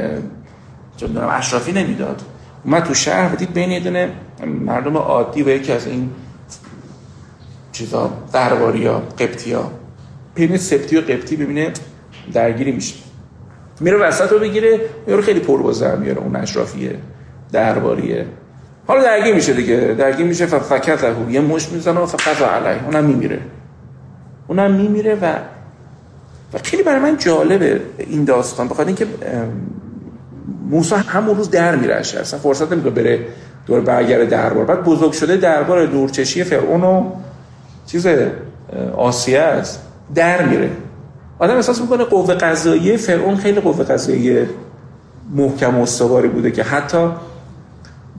چون دارم اشرافی نمی‌داد. اومد تو شهر بدید بین یه مردم عادی و یکی از این چیزا درباری ها قبطی ها بین سبتی و قبطی ببینه درگیری میشه. میره وسط رو بگیره میاره خیلی پربازر میاره اون اشرافیه درباریه. حالا درگیر میشه دیگه. درگیر میشه فکت یه مش می‌زنه و فقط علیه. اونم میمیره. اونم میمیره و و خیلی برای من جالبه این داستان. بخاطر اینکه موسی همون روز در میره اصلا فرصت نمیده بره دور برگرد دربار. بعد بزرگ شده دربار دورچشی فرعون و چیز آسیه است. در میره. آدم احساس می‌کنه قوه قضاییه فرعون خیلی قوه قضاییه محکم و استواری بوده که حتی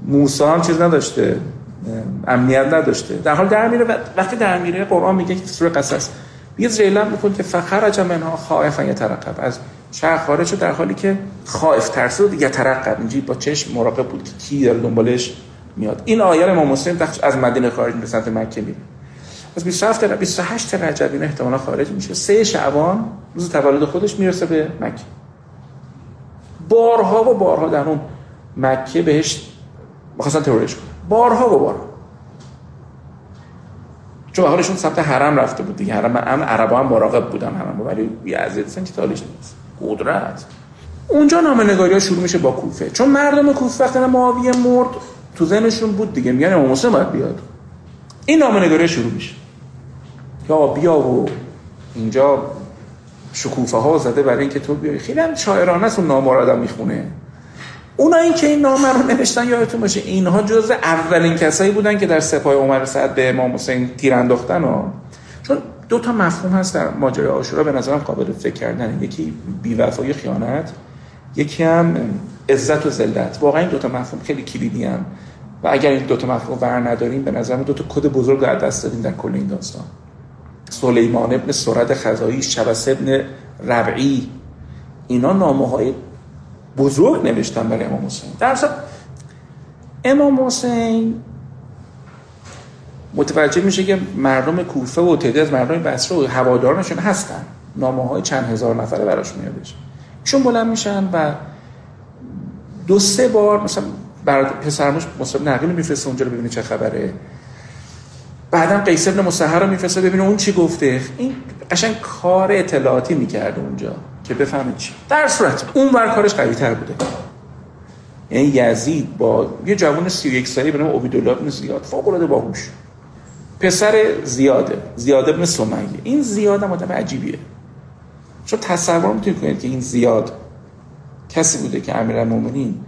موسی هم چیز نداشته. امنیت نداشته. در حال در میره وقتی در میره قرآن میگه که سوره قصص یه زیلم می‌کنه که فخرج منها خائفا یترقب. از شهر خارج شد در حالی که خائف ترسید یترقب. اینجی با چشم مراقب بود که کی داره دنبالش میاد. این آیه امام مسلم از مدینه خارج به سمت مکه میره. از 27 تا 28 رجب این احتمالا خارج میشه. سه شعبان روز تولد خودش می‌رسه به مکه. بارها و بارها در اون مکه بهش می‌خواستن ترورش کنن. بارها و بارها. چون حالشون سمت حرم رفته بود دیگه. حرم امن عربا هم مراقب بودن حرم ولی یزید سن چه تالیش نیست. قدرت. اونجا نامه ها شروع میشه با کوفه. چون مردم کوفه وقتی معاویه مرد تو ذهنشون بود دیگه. میگن امام حسین باید بیاد. این نامه شروع میشه. یا بیا و اینجا شکوفه ها زده برای اینکه تو بیای. خیلی هم شاعرانه است نامه می‌خونه. اونایی که این نامه رو نوشتن یادتون باشه اینها جز اولین کسایی بودن که در سپاه عمر سعد به امام حسین تیر انداختن و چون دو تا مفهوم هست در ماجرای عاشورا به نظرم قابل فکر کردن. یکی بیوفایی خیانت یکی هم عزت و ذلت. واقعا این دو تا مفهوم خیلی کلیدی هم. و اگر این دو تا مفهوم بر نداریم به نظرم دو تا کد بزرگ رو دست دادیم در کل این داستان. سلیمان ابن سرد خزایی شبس ابن ربعی. اینا نامه های بزرگ نوشتن برای امام حسین. در امام حسین متوجه میشه که مردم کوفه و تعدادی از مردم بصره و هوادارانشون هستن. نامه های چند هزار نفره براش میادش ایشون بلند میشن و دو سه بار مثلا برای پسرموش مصطفی نقیل میفرسته اونجا رو ببینه چه خبره. بعدم قیس ابن مسحر رو میفرسته ببینه اون چی گفته. این قشنگ کار اطلاعاتی می‌کرده اونجا. که بفهمید چی. در صورت اون ور کارش قوی تر بوده. یعنی یزید با یه جوان 31 ساله به نام عبیدالله بن زیاد فوق العاده باهوش. پسر زیاده زیاد ابن سمیه. این زیاد هم آدم عجیبیه. چون تصور می‌تونید کنید که این زیاد کسی بوده که امیرالمومنین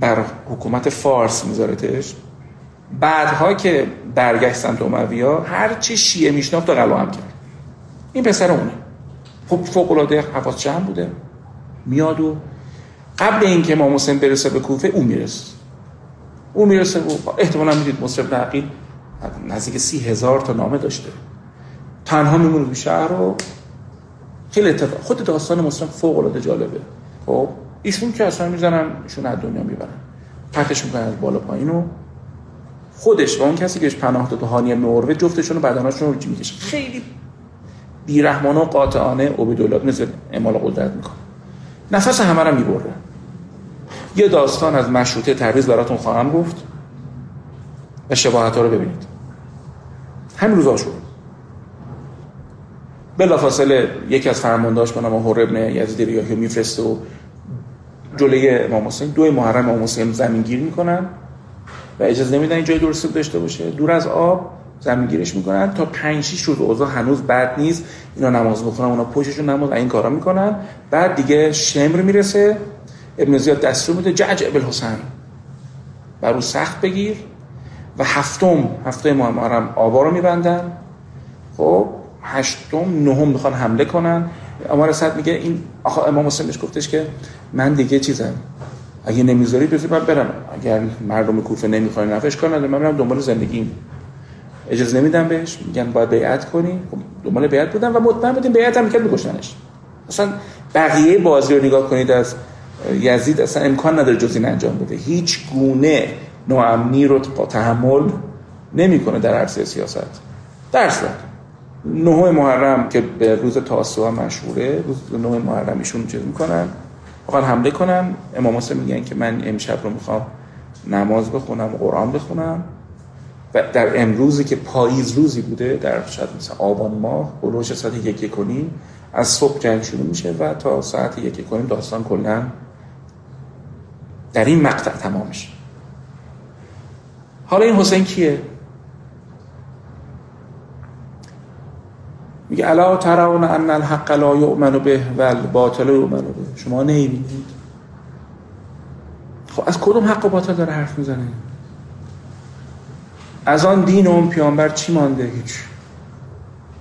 بر حکومت فارس میذارتش. بعدها که برگشت سمت هر چی شیعه میشناخت قلو هم کرد. این پسر اونه. خب فوق العاده حواس جمع بوده. میاد و قبل اینکه امام حسین برسه به کوفه او می‌رسه. او می‌رسه و احتمالا می‌دید مصرف نقیل نزدیک سی هزار تا نامه داشته. تنها میمونه تو شهر و خیلی اتفاق خود داستان مسلم فوق العاده جالبه. خب ایشون که اصلا می‌زنن ایشون از دنیا می‌برن. پرتش می‌کنن از بالا پایین و خودش و اون کسی که پناه داد هانی ابن جفتشون رو بدناشون رو می‌کشه. خیلی بیرحمانه و قاطعانه عبیدالله بن اعمال قدرت می‌کنه. نفس همه رو می‌بره. یه داستان از مشروطه تبریز براتون خواهم گفت و شباهت ها رو ببینید. همین روزا شد. بلافاصله یکی از فرماندهاش به نام هر ابن یزید ریاحی میفرسته و جلوی امام حسین دو محرم امام حسین زمین گیر می‌کنن و اجازه نمیدن این جای درستی داشته باشه. دور از آب زمین گیرش می‌کنن. تا 5 6 روز اوضاع هنوز بد نیست. اینا نماز بخونن اونا پشتشون نماز این کارا می‌کنن. بعد دیگه شمر می‌رسه. ابن زیاد دستور میده جعج ابن حسین. بر سخت بگیر. و هفتم هفته محرم آبا رو میبندن. خب هشتم نهم می‌خوان حمله کنن. امام صد میگه این آخه امام حسین بهش گفتش که من دیگه چیزم. اگه نمی‌ذاری بذار من برم. اگر مردم کوفه نمی‌خوان نفش کنن من برم دنبال زندگیم. اجازه نمیدم بهش. میگن باید بیعت کنی. خب دنبال بیعت بودن و مطمئن بودیم بیعت هم می‌کرد میکشنش اصلا بقیه بازی رو نگاه کنید از یزید اصلا امکان نداره جز این انجام بده. هیچ گونه ناامنی رو تحمل نمی‌کنه در عرصه سیاست. در صورت نه محرم که به روز تاسوعا مشهوره روز نه محرم ایشون چیز می‌کنن. واقعا حمله کنن. امام حسین میگن که من امشب رو می‌خوام نماز بخونم قرآن بخونم. و در امروزی که پاییز روزی بوده در شاید مثلا آبان ماه بلوش ساعت یک کنیم از صبح جنگ شروع میشه و تا ساعت یک کنیم داستان کلا در این مقطع تمام میشه. حالا این حسین کیه؟ میگه الا ترون ان الحق لا یؤمن به و الباطل یؤمن به. شما نمی‌بینید؟ خب از کدوم حق و باطل داره حرف می‌زنه؟ از آن دین اون پیانبر چی مانده هیچ؟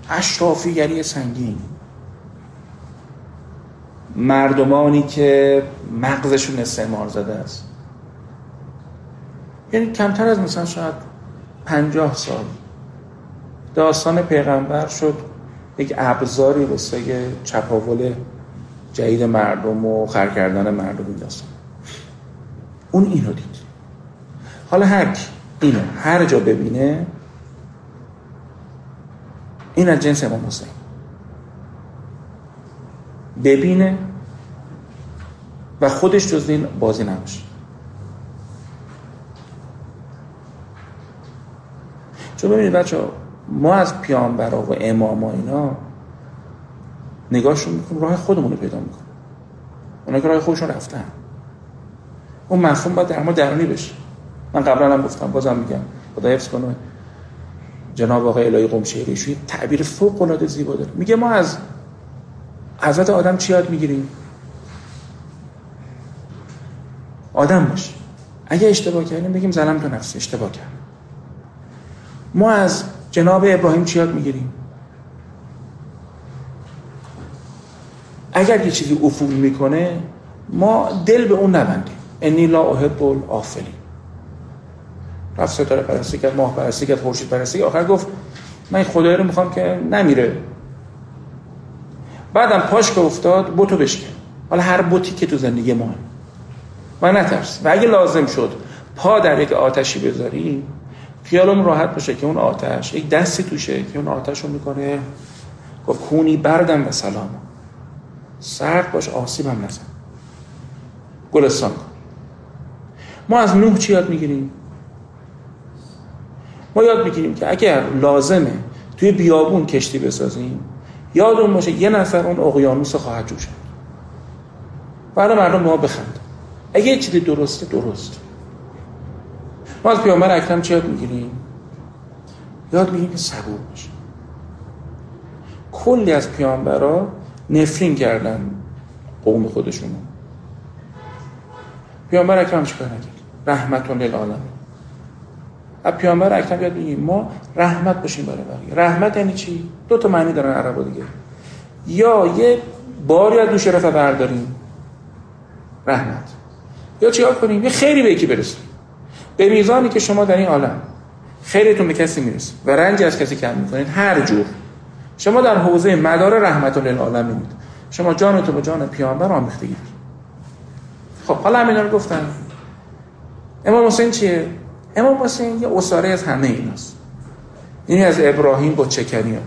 اشرافیگری سنگین. مردمانی که مغزشون استعمار زده است. یعنی کمتر از مثلا شاید پنجاه سال. داستان پیغمبر شد یک ابزاری واسه چپاول جدید مردم و خر کردن مردم این داستان. اون اینو دید. حالا هر کی اینو هر جا ببینه این از جنس امام حسین. ببینه و خودش جز این بازی نباشه. چون ببینید بچه ما از پیامبرا و اماما اینا نگاهشون می‌کنیم راه خودمون رو پیدا می‌کنیم. اونا که راه خودشون رفتن. اون مفهوم باید در ما درونی بشه. من قبلا هم گفتم بازم میگم. خدا حفظ کنه. جناب آقای الهی قم شهریشوی تعبیر فوق العاده زیبا داره. میگه ما از حضرت آدم چی یاد می‌گیریم؟ آدم باشیم اگه اشتباه کردیم بگیم زنم تو نفسی اشتباه کردم ما از جناب ابراهیم چی یاد می‌گیریم؟ اگر یه چیزی افول می‌کنه ما دل به اون نبندیم. انی لا احب الافلی رفت ستاره پرستی کرد ماه پرستی کرد خورشید پرستی آخر گفت من این خدای رو می‌خوام که نمیره. بعدم پاش که افتاد بوتو بشکن. حالا هر بوتی که تو زندگی ما و نترس. و اگه لازم شد پا در یک آتشی بذاری خیالم راحت باشه که اون آتش یک دستی توشه که اون آتش رو می‌کنه. گفت کونی بردم و سلام. سرد باش آسیبم نزن. گلستان کن. ما از نوح چی یاد می‌گیریم؟ ما یاد می‌گیریم که اگر لازمه توی بیابون کشتی بسازیم یادون باشه یه نفر اون اقیانوس خواهد جوشد برای مردم ما بخند. اگه چیزی درسته درست. ما از پیامبر اکرم چه یاد می‌گیریم؟ یاد می‌گیریم که صبور باشه کلی از پیامبرا نفرین کردن قوم خودشون پیامبر اکرم چیکار نکرد؟ رحمتون للعالمین. از پیامبر اکرم یاد بگیم ما رحمت باشیم برای بقیه. رحمت یعنی چی؟ دو تا معنی دارن عربا دیگه. یا یه باری از دوش رفع برداریم. رحمت. یا چیکار کنیم؟ یه خیری به یکی برسیم. به میزانی که شما در این عالم خیرتون به کسی می‌رسه و رنج از کسی کم می‌کنید. هر جور. شما در حوزه مدار رحمت للعالمین. شما جانتو به جان پیامبر آمیختگی خب حالا همینا رو گفتم. امام حسین چیه؟ امام حسین یه اساره از همه ایناست این از ابراهیم با چکنی ها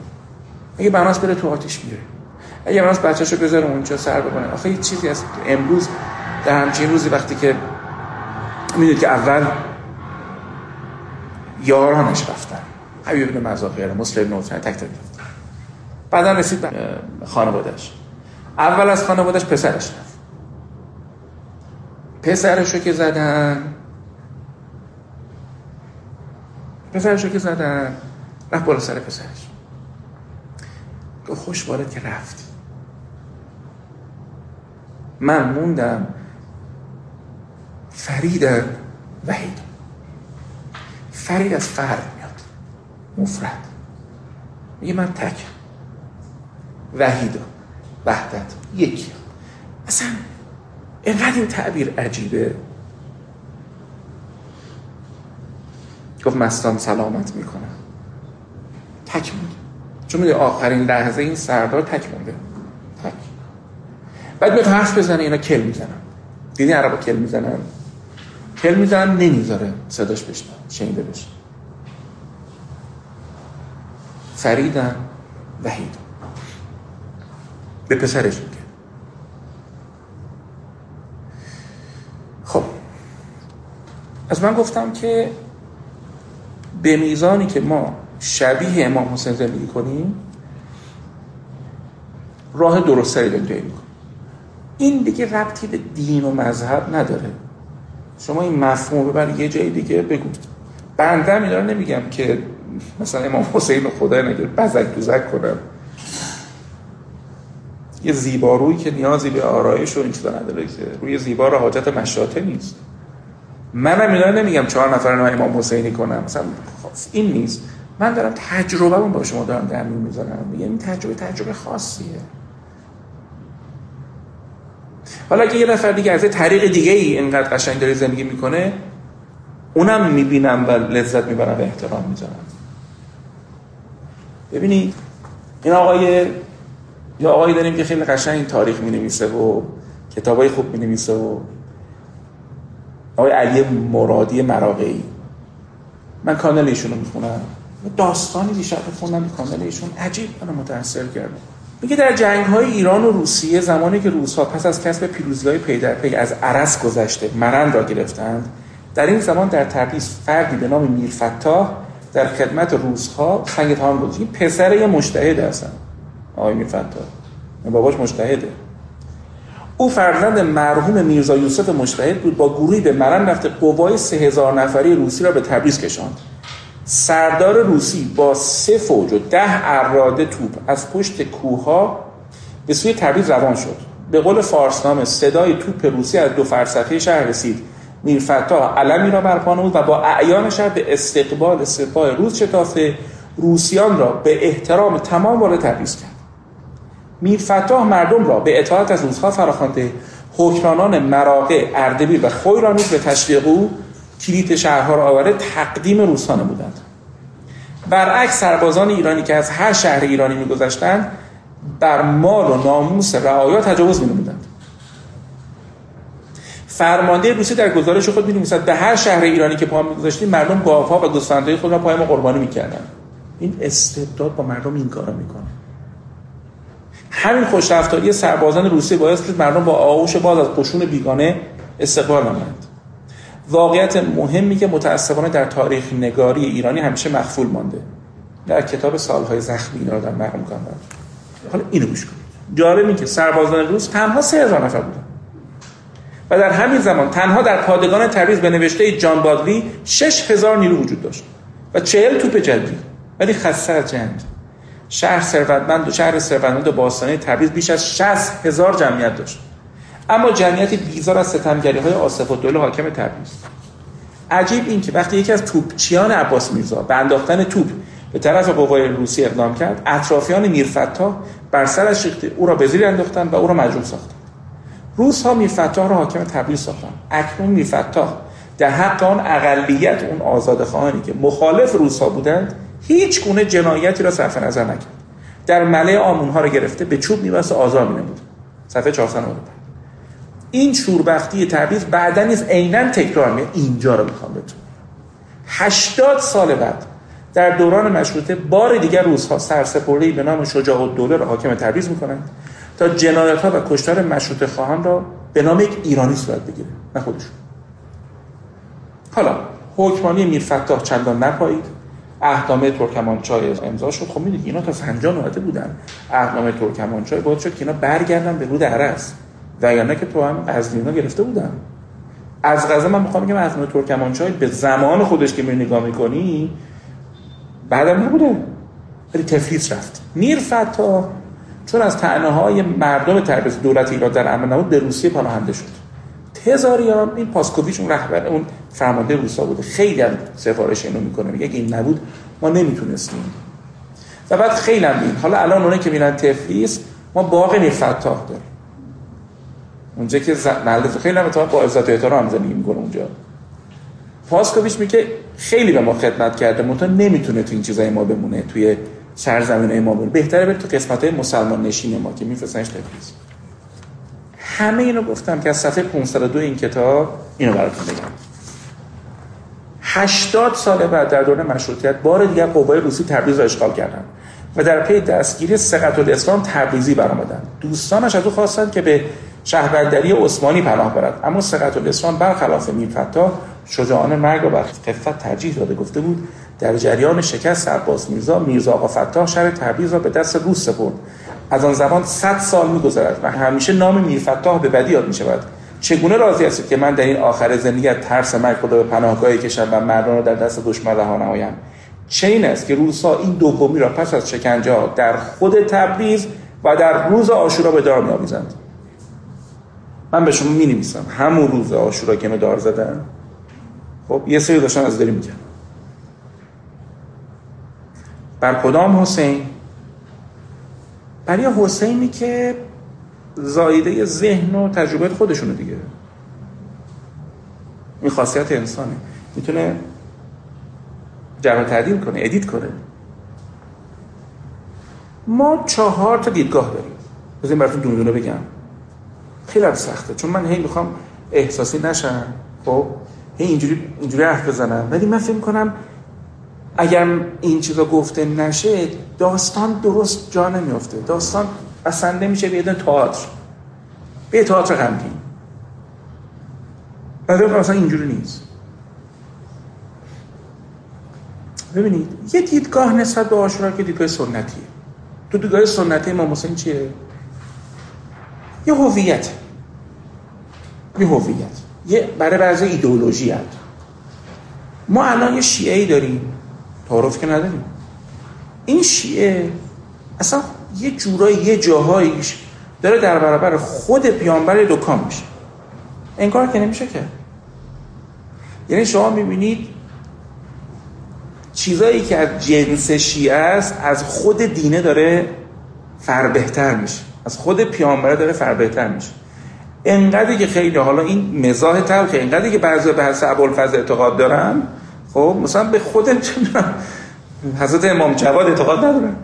اگه بناس بره تو آتیش میره اگه بناس بچه‌شو بذاره اونجا سر بکنه. آخه یه چیزی از امروز در همچین روزی وقتی که می‌دونید که اول یارانش رفتن. حبیب ابن مزاقیر مسلم نوتن تک تک بعدا رسید به خانوادش اول از خانوادش پسرش رفت. پسرشو که زدن پسرشو که زدن. رفت بالا سر پسرش. گفت خوش بارد که رفت. من موندم فرید وحید. فرید از فرد میاد. مفرد. میگه من تک. وحید وحدت. یکی. اصلا اینقدر این تعبیر عجیبه. گفت مستان سلامت می‌کنم تک مونده. چون میده آخرین لحظه این سردار تک مونده. تک. بعد میاد حرف بزنه اینا کل می‌زنن. دیدی عربا کل می‌زنن؟ کل می‌زنن نمی‌ذاره. صداش بشنه شنیده بشه. فریدن وحید. به پسرش میگه. خب. از من گفتم که به میزانی که ما شبیه امام حسین زندگی کنیم راه درستری داریم طی این دیگه ربطی به دین و مذهب نداره. شما این مفهوم ببر یه جای دیگه بگو. بنده هم اینا رو نمیگم که مثلا امام حسین خدا نگیر بزک دوزک کنم. یه زیبارویی که نیازی به آرایش و این چیزا نداره که روی زیبا رو حاجت مشاطه نیست. منم اینا نمیگم چهار نفر رو امام حسینی کنم. مثلا این نیست. من دارم تجربه با شما دارم در میون می‌ذارم. میگم این تجربه تجربه خاصیه. حالا که یه نفر دیگه از طریق دیگه ای اینقدر قشنگ داره زندگی می‌کنه اونم می‌بینم و لذت می‌برم و احترام می‌ذارم. ببینید این آقای یا آقایی داریم که خیلی قشنگ تاریخ می نویسه و کتابای خوب می نویسه و آقای علی مرادی مراقعی. من کانال ایشون رو می‌خونم داستانی دیشب خوندم کانال ایشون عجیب منو متاثر کرد میگه در جنگ های ایران و روسیه زمانی که روسها پس از کسب پیروزی های پی در پی از عرس گذشته مرند را گرفتند در این زمان در تبریز فردی به نام میرفتاح در خدمت روسها سنگ تمام گذاشت. این پسر یه مجتهد هستن. آقای میرفتاح باباش مجتهده. او فرزند مرحوم میرزا یوسف مجتهد بود با گروهی به مرن رفته قوای سه هزار نفری روسی را به تبریز کشاند. سردار روسی با سه فوج و ده اراده توپ از پشت کوها به سوی تبریز روان شد. به قول فارسنامه صدای توپ روسی از دو فرسخه شهر رسید. میرفتا علمی را برپا بود و با اعیان شهر به استقبال سپاه روز شتافته روسیان را به احترام تمام وارد تبریز کرد. میرفتاح مردم را به اطاعت از روزها فراخوانده حکمرانان مراقع اردبیل و خوی را نیز به تشویق او کلیت شهرها را آورده تقدیم روسانه بودند. برعکس سربازان ایرانی که از هر شهر ایرانی میگذشتند بر مال و ناموس رعایا تجاوز می‌نمودند. فرمانده روسی در گزارش خود می‌نویسد به هر شهر ایرانی که پا می‌گذاشتیم مردم گاوها و گوسفندهای خود را پای ما قربانی می‌کردند. این استبداد با مردم این کارا می‌کنه. همین خوشرفتاری سربازان روسی باعث شد مردم با آغوش باز از قشون بیگانه استقبال نمایند. واقعیت مهمی که متاسفانه در تاریخ نگاری ایرانی همیشه مخفول مانده. در کتاب سالهای زخمی اینا رو در مقام می‌کنم. حالا اینو گوش کنید. جالب که سربازان روس تنها سه نفر بودن. و در همین زمان تنها در پادگان تبریز به نوشته جان بادلی شش هزار نیرو وجود داشت و چهل توپ جدی ولی خسته از جنگ. شهر ثروتمند و شهر ثروتمند و باستانی تبریز بیش از 60 هزار جمعیت داشت. اما جمعیت بیزار از ستمگری های آصف الدوله حاکم تبریز عجیب این که وقتی یکی از توپچیان عباس میرزا به انداختن توپ به طرف قوای روسی اقدام کرد اطرافیان میرفتا بر سرش ریخته او را به زیر انداختند و او را مجروح ساختند. روس ها میرفتاح را حاکم تبریز ساختند. اکنون میرفتاح در حق آن اقلیت اون آزادخواهانی که مخالف روس ها بودند هیچ گونه جنایتی را صرف نظر نکرد. در مله آمون ها را گرفته به چوب میبست و آزار مینمود. صفحه 495 این شوربختی تبریز بعدا نیز عینا تکرار میاد اینجا رو می‌خوام بهتون 80 سال بعد در دوران مشروطه بار دیگر روزها سرسپرده‌ای به نام شجاع الدوله را حاکم تبریز می‌کنند تا جنایت ها و کشتار مشروطه خواهان را به نام یک ایرانی صورت بگیره. نه خودشون. حالا حکمانی میرفتاح چندان نپایید. اهنامه ترکمانچای امضا شد. خب می‌دید اینا تا فنجان اومده بودن. اهنامه ترکمانچای باید شد که اینا برگردن به رود عرس. وگرنه که تو هم از لینا گرفته بودن. از غذا من می‌خوام بگم اهنامه ترکمانچای به زمان خودش که می نگاه می‌کنی بعدم نبوده. ولی تفلیس رفت. میر فتا چون از تعنه های مردم تربیز دولت ایران در امن نبود به روسیه پناهنده شد. هزاریان این پاسکوویچ اون رهبر اون فرمانده روسا بوده. خیلی هم سفارش اینو می‌کنه میگه که این نبود ما نمی‌تونستیم. و بعد خیلی هم بین حالا الان اونه که میرن تفلیس ما باغ نیفتاح داریم. اونجا که ملت خیلی هم با عزت و احترام زندگی می‌کنه اونجا. پاسکوویچ میگه خیلی به ما خدمت کرده منتها نمی‌تونه تو این چیزای ما بمونه توی سرزمین ما بمونه. بهتره بره تو قسمت های مسلمان نشین ما که میفرستنش تفلیس. همه اینو گفتم که از صفحه 502 این کتاب اینو براتون بگم. 80 سال بعد در دوره مشروطیت بار دیگر قوای روسی تبریز را اشغال کردند و در پی دستگیری سقط الاسلام تبریزی برآمدند. دوستانش از او خواستند که به شهربندری عثمانی پناه برد. اما سقط الاسلام برخلاف میرفتاح شجاعانه مرگ را بر خفت ترجیح داده گفته بود در جریان شکست عباس میرزا میرزا آقا فتاح شهر تبریز را به دست روس سپرد. از آن زمان 100 سال میگذرد و همیشه نام میرفتاح به بدی یاد می‌شود. چگونه راضی هستید که من در این آخر زندگی از ترس مرگ خدا به پناهگاهی کشم و مردان را در دست دشمن رها نمایم؟ چه این است که روسا این دومی را پس از شکنجه در خود تبریز و در روز آشورا به دار میآویزند. من به شما می نویسم همون روز آشورا که دار زدن. خب یه سری داشتن از داری میگن بر کدام حسین؟ برای حسینی که زایده ذهن و تجربه خودشونو دیگه. این خاصیت انسانه. می‌تونه جمع تعدیل کنه ادیت کنه. ما چهار تا دیدگاه داریم. بذاریم براتون دونه دونه بگم. خیلی سخته چون من هی می‌خوام احساسی نشم خب؟ هی اینجوری اینجوری حرف بزنم. ولی من فکر کنم اگر این چیزا گفته نشه داستان درست جا نمیافته. داستان اصلا نمیشه به تئاتر. به تئاتر غمگین. بعد اصلا اینجوری نیست. ببینید یه دیدگاه نسبت به آشورا که دیدگاه سنتیه. تو دیدگاه سنتی امام حسین چیه؟ یه هویت. یه هویت. یه برای بعضی ایدئولوژی هست. ما الان یه شیعه داریم. تعارف که نداریم. این شیعه اصلا یه جورایی یه جاهاییش داره در برابر خود پیامبر دکان میشه. انکار که نمیشه که. یعنی شما می‌بینید چیزایی که از جنس شیعه است از خود دینه داره فر بهتر میشه. از خود پیامبره داره فر بهتر میشه. انقدری که خیلی حالا این مزاح که انقدری که بعضی به حضرت ابوالفضل اعتقاد دارن خب مثلا به خود حضرت امام جواد اعتقاد ندارن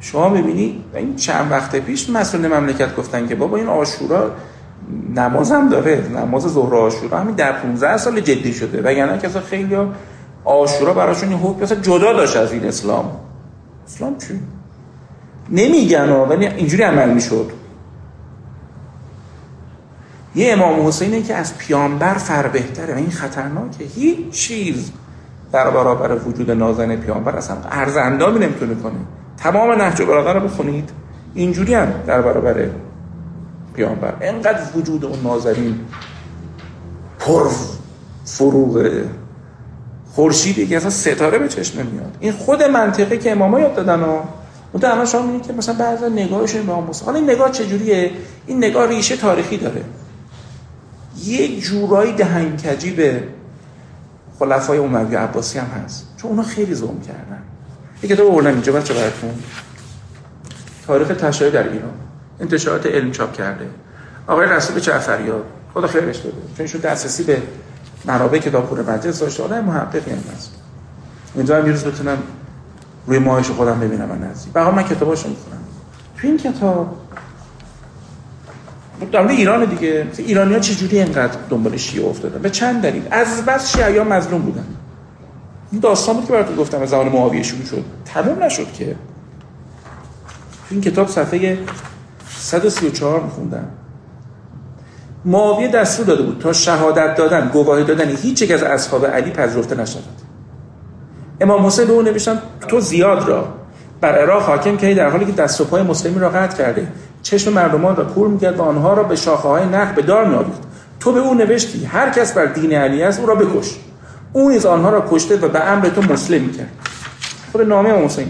شما می‌بینی؟ این چند وقت پیش مسئول مملکت گفتن که بابا این آشورا نماز هم داره نماز ظهر آشورا همین در 15 سال جدی شده. وگرنه که اصلا خیلی آشورا براشون این حکم جدا داشت از این اسلام. اسلام چی؟ نمیگن ولی اینجوری عمل می‌شد. یه امام حسینه که از پیامبر فر بهتره. و این خطرناکه. هیچ چیز در برابر وجود نازن پیامبر اصلا ارزندامی نمی‌تونه کنه. تمام نهج البلاغه رو بخونید. اینجوری هم در برابر پیامبر. انقدر وجود اون نازنین پر فروغ خورشیدی که اصلا ستاره به چشم نمیاد. این خود منطقه که اماما یاد دادن ها اون الان شما که مثلا بعضی نگاهشون به موسی حالا این نگاه چجوریه؟ این نگاه ریشه تاریخی داره. یه جورایی دهنکجی به خلفای اموی عباسی هم هست. چون اونا خیلی ظلم کردن. یه کتاب آوردم اینجا بچه براتون. تاریخ تشیع در ایران. انتشارات علم چاپ کرده. آقای رسول جعفریاب. خدا خیرش بده. چون ایشون دسترسی به منابع کتابخونه مجلس داشته. آدم هم هست. امیدوارم یه روز بتونم روی ماهش خودم ببینم من نزدیک. بقیه من کتاباشو می‌خونم. تو این کتاب در ایران دیگه. ایرانی ها چجوری اینقدر دنبال شیعه افتادن؟ به چند دلیل. از بس شیعه مظلوم بودن. این داستان بود که براتون گفتم از زمان معاویه شروع شد. تموم نشد که. این کتاب صفحه 134 میخوندم. معاویه دستور داده بود تا شهادت دادن گواهی دادن هیچ یک از اصحاب علی پذیرفته نشود. امام حسین به اون نوشتن تو زیاد را. بر عراق حاکم که در حالی که دست و پای مسلمی را قطع کرده. چشم مردمان را کور می‌کرد و آنها را به شاخه های نخ به دار میآویخت. تو به اون نوشتی هر کس بر دین علی است او را بکش. او نیز آنها را کشته و به امر تو مسلم می‌کرد خود نامه امام حسین.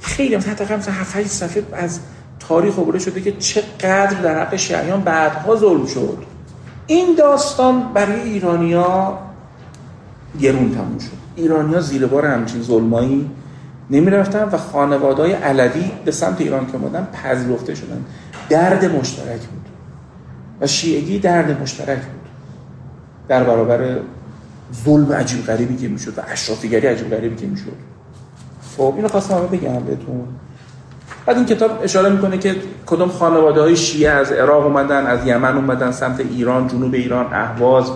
خیلی مثلا تقریبا مثلا 7 صفحه از تاریخ عبور شده که چقدر در حق شیعیان بعدها ظلم شد. این داستان برای ایرانیا گرون تموم شد. ایرانیا زیر بار همچین ظلمایی نمی رفتن و خانوادهای علوی به سمت ایران که مادن پذیرفته شدن. درد مشترک بود. و شیعگی درد مشترک بود. در برابر ظلم عجیب غریبی که می‌شد و اشرافیگری عجیب غریبی که می‌شد. خب اینو خواستم بگم بهتون. بعد این کتاب اشاره می‌کنه که کدوم خانواده های شیعه از عراق اومدن از یمن اومدن سمت ایران جنوب ایران اهواز.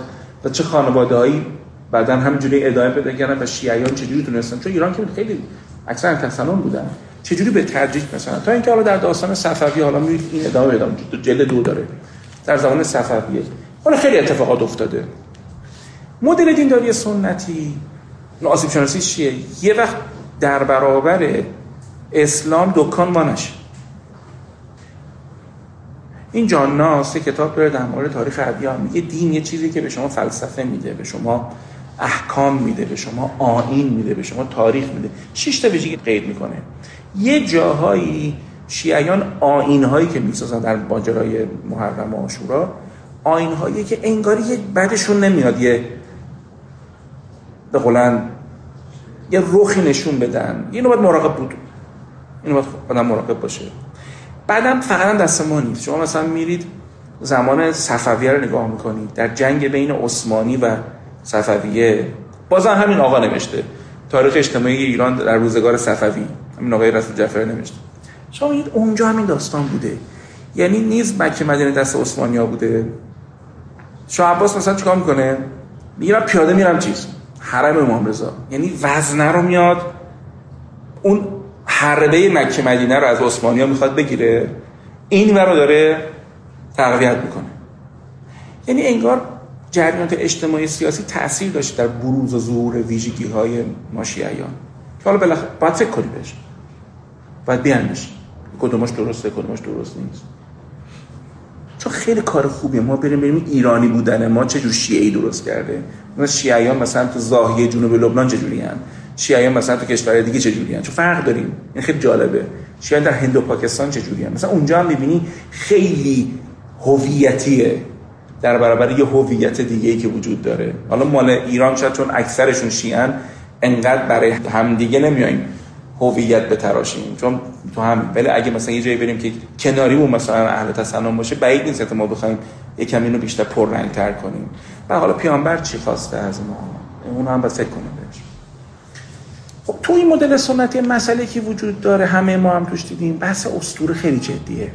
و چه خانواده هایی بعدا همینجوری ادامه پیدا کردن و شیعیان چجوری تونستن؟ چون ایران که خیلی اکثر کسانون بودن. چجوری به ترجیح مثلا؟ تا اینکه حالا در داستان صفوی حالا می‌بینید این ادامه ادامه جلد دو داره. در زمان صفویه. حالا خیلی اتفاقات افتاده. مدل دینداری سنتی آسیب شناسی چیه؟ یه وقت در برابر اسلام دکان ما نشه. این جان ناس کتاب داره در مورد تاریخ ادیان. میگه دین یه چیزی که به شما فلسفه میده به شما احکام میده به شما آین میده به شما تاریخ میده. شش تا ویژگی قید می‌کنه. یه جاهایی شیعیان آین هایی که می‌سازن در ماجرای محرم و عاشورا آین هایی که انگاری یک بعدشون نمیاد یه به قولن یه روخی نشون بدن. اینو باید مراقب بود. اینو باید آدم مراقب باشه. بعدم فقط دست ما نیست. شما مثلا میرید زمان صفویه رو نگاه می‌کنید. در جنگ بین عثمانی و صفویه بازم همین آقا نوشته. تاریخ اجتماعی ایران در روزگار صفوی. همین آقای رسول جعفر نوشته. شما میگید اونجا همین داستان بوده. یعنی نیز مکه مدینه دست عثمانی ها بوده. شاه عباس مثلا چیکار می‌کنه؟ میگه پیاده میرم چیز؟ حرم امام رضا. یعنی وزنه رو میاد. اون حربه مکه مدینه رو از عثمانی ها می‌خواد بگیره. این رو داره تقویت می‌کنه. یعنی انگار جریانات اجتماعی سیاسی تاثیر داشته در بروز و ظهور ویژگی های ماشیعیان که حالا بالاخره باید فکر کنی بهش. باید بیانش کدومش درسته کدومش درست نیست. چون خیلی کار خوبیه. ما بریم بریم ایرانی بودن ما چه جور شیعی درست کرده. مثلا شیعیان مثلا تو زاهیه جنوب لبنان چجوری هن؟ شیعیان مثلا تو کشورهای دیگه چجوری هن؟ چون فرق داریم؟ این خیلی جالبه. شیعیان در هند و پاکستان چجوری هن؟ مثلا اونجا هم می‌بینی خیلی هویتیه. در برابر یه هویت دیگه ای که وجود داره. حالا مال ایران شاید چون اکثرشون شیعن انقدر برای همدیگه نمیایم هویت بتراشیم چون تو هم ولی اگه مثلا یه جایی بریم که کناریمون مثلا اهل تسنن باشه بعید نیست ما بخوایم یکم اینو بیشتر پررنگ تر کنیم. و حالا پیامبر چی خواسته از ما؟ اون هم بس فکر کنیم بهش. خب تو این مدل سنتی مسئله که وجود داره همه ما هم توش دیدیم بحث اسطوره خیلی جدیه.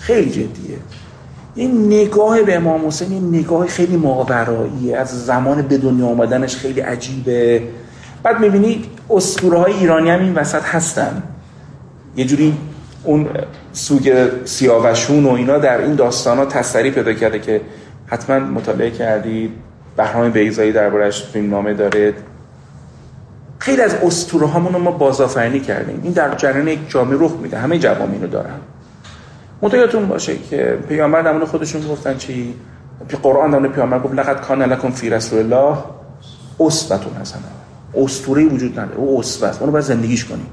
خیلی جدیه. این نگاه به امام حسین این نگاه خیلی ماوراییه. از زمان به دنیا آمدنش خیلی عجیبه. بعد می‌بینی اسطوره های ایرانی هم این وسط هستن. یه جوری اون سوگ سیاوشون و اینا در این داستان ها تستری پیدا کرده که حتما مطالعه کردید بهرام بیزایی دربارش فیلم نامه داره. خیلی از اسطوره هامون ما بازآفرینی کردیم. این در جریان یک جامعه رخ میده. همه جوامع اینو دارن. متوجهتون باشه که پیامبر نمونه خودشون گفتن چی؟ قرآن نمونه پیامبر گفت لقد کان لکم فی رسول الله اسوتون حسنه اسطوره وجود نداره. او اسوه است. اونو باید زندگیش کنیم.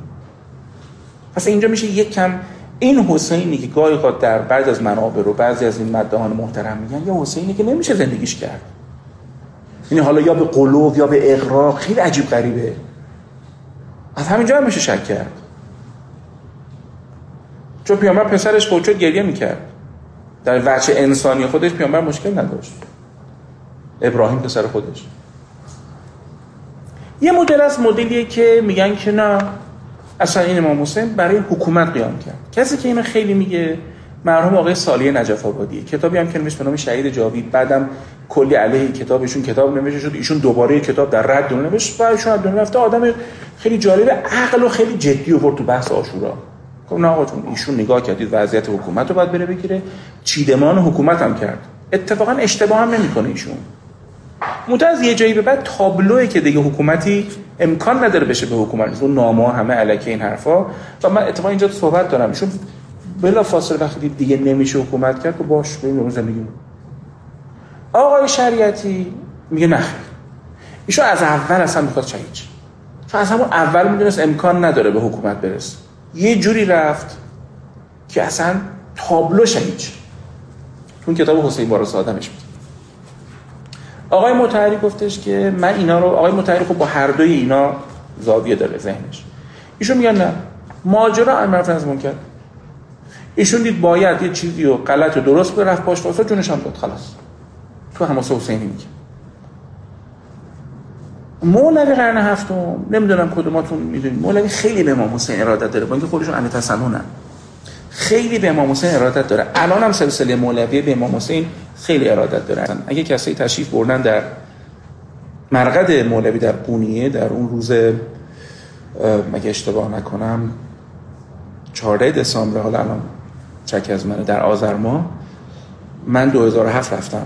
پس اینجا میشه یک کم این حسینی که گاهی قد در بعض از منابر و بعضی از این مدهان محترم میگن یه حسینی که نمیشه زندگیش کرد. یعنی حالا یا به قلوب یا به اقراق خیلی عجیب غریبه. از همینجا هم میشه شک کرد. چون پیامبر پسرش فوت گریه می‌کرد. در وجه انسانی خودش پیامبر مشکل نداشت. ابراهیم پسر خودش. یه مدل از مدلیه که میگن که نه اصلا این امام حسین برای حکومت قیام کرد. کسی که اینو خیلی میگه مرحوم آقای سالی نجف آبادی کتابی هم که نمیشه به نام شهید جاوید. بعدم کلی علیه کتابشون کتاب نوشته شد. ایشون دوباره کتاب در رد نوشت و ایشون دنیا رفته. آدم خیلی جالب عقل و خیلی جدی آورد تو بحث آشورا. نه آقا چون ایشون نگاه کردید وضعیت حکومت رو باید بره بگیره. چیدمان حکومت هم کرد. اتفاقا اشتباه هم نمی‌کنه ایشون. متأ از یه جایی به بعد تابلوه که دیگه حکومتی امکان نداره بشه به حکومت اون نامه همه الکی این حرفا. و من اتفاقا اینجا صحبت دارم. چون بلا فاصله وقتی دیگه نمیشه حکومت کرد که باش بریم زندگی آقای شریعتی میگه نه ایشون از اول اصلا می‌خواد شهید چون از همون اول می‌دونست امکان نداره به حکومت برسه. یه جوری رفت که اصلا تابلو شهید تو کتاب حسین بارس آدمش بود. آقای متحری گفتش که من اینا رو آقای متحری خب با هر دوی اینا زاویه داره ذهنش. ایشون میگن نه. ماجرا امر از منکر. ایشون دید باید یه چیزی رو غلط و درست به رفت پاش واسه جونش هم داد خلاص. تو حماس حسینی میگه مولوی قرن هفتم نمی‌دونم کدوماتون می‌دونید. مولوی خیلی به امام حسین ارادت داره با اینکه خودشون اهل تسننن خیلی به امام حسین ارادت داره. الان هم سلسله مولوی به امام حسین خیلی ارادت داره. اگه کسی تشریف بردن در مرقد مولوی در قونیه در اون روز مگه اشتباه نکنم 14 دسامبر حالا الان چک از منه در آذر ماه من 2007 رفتم.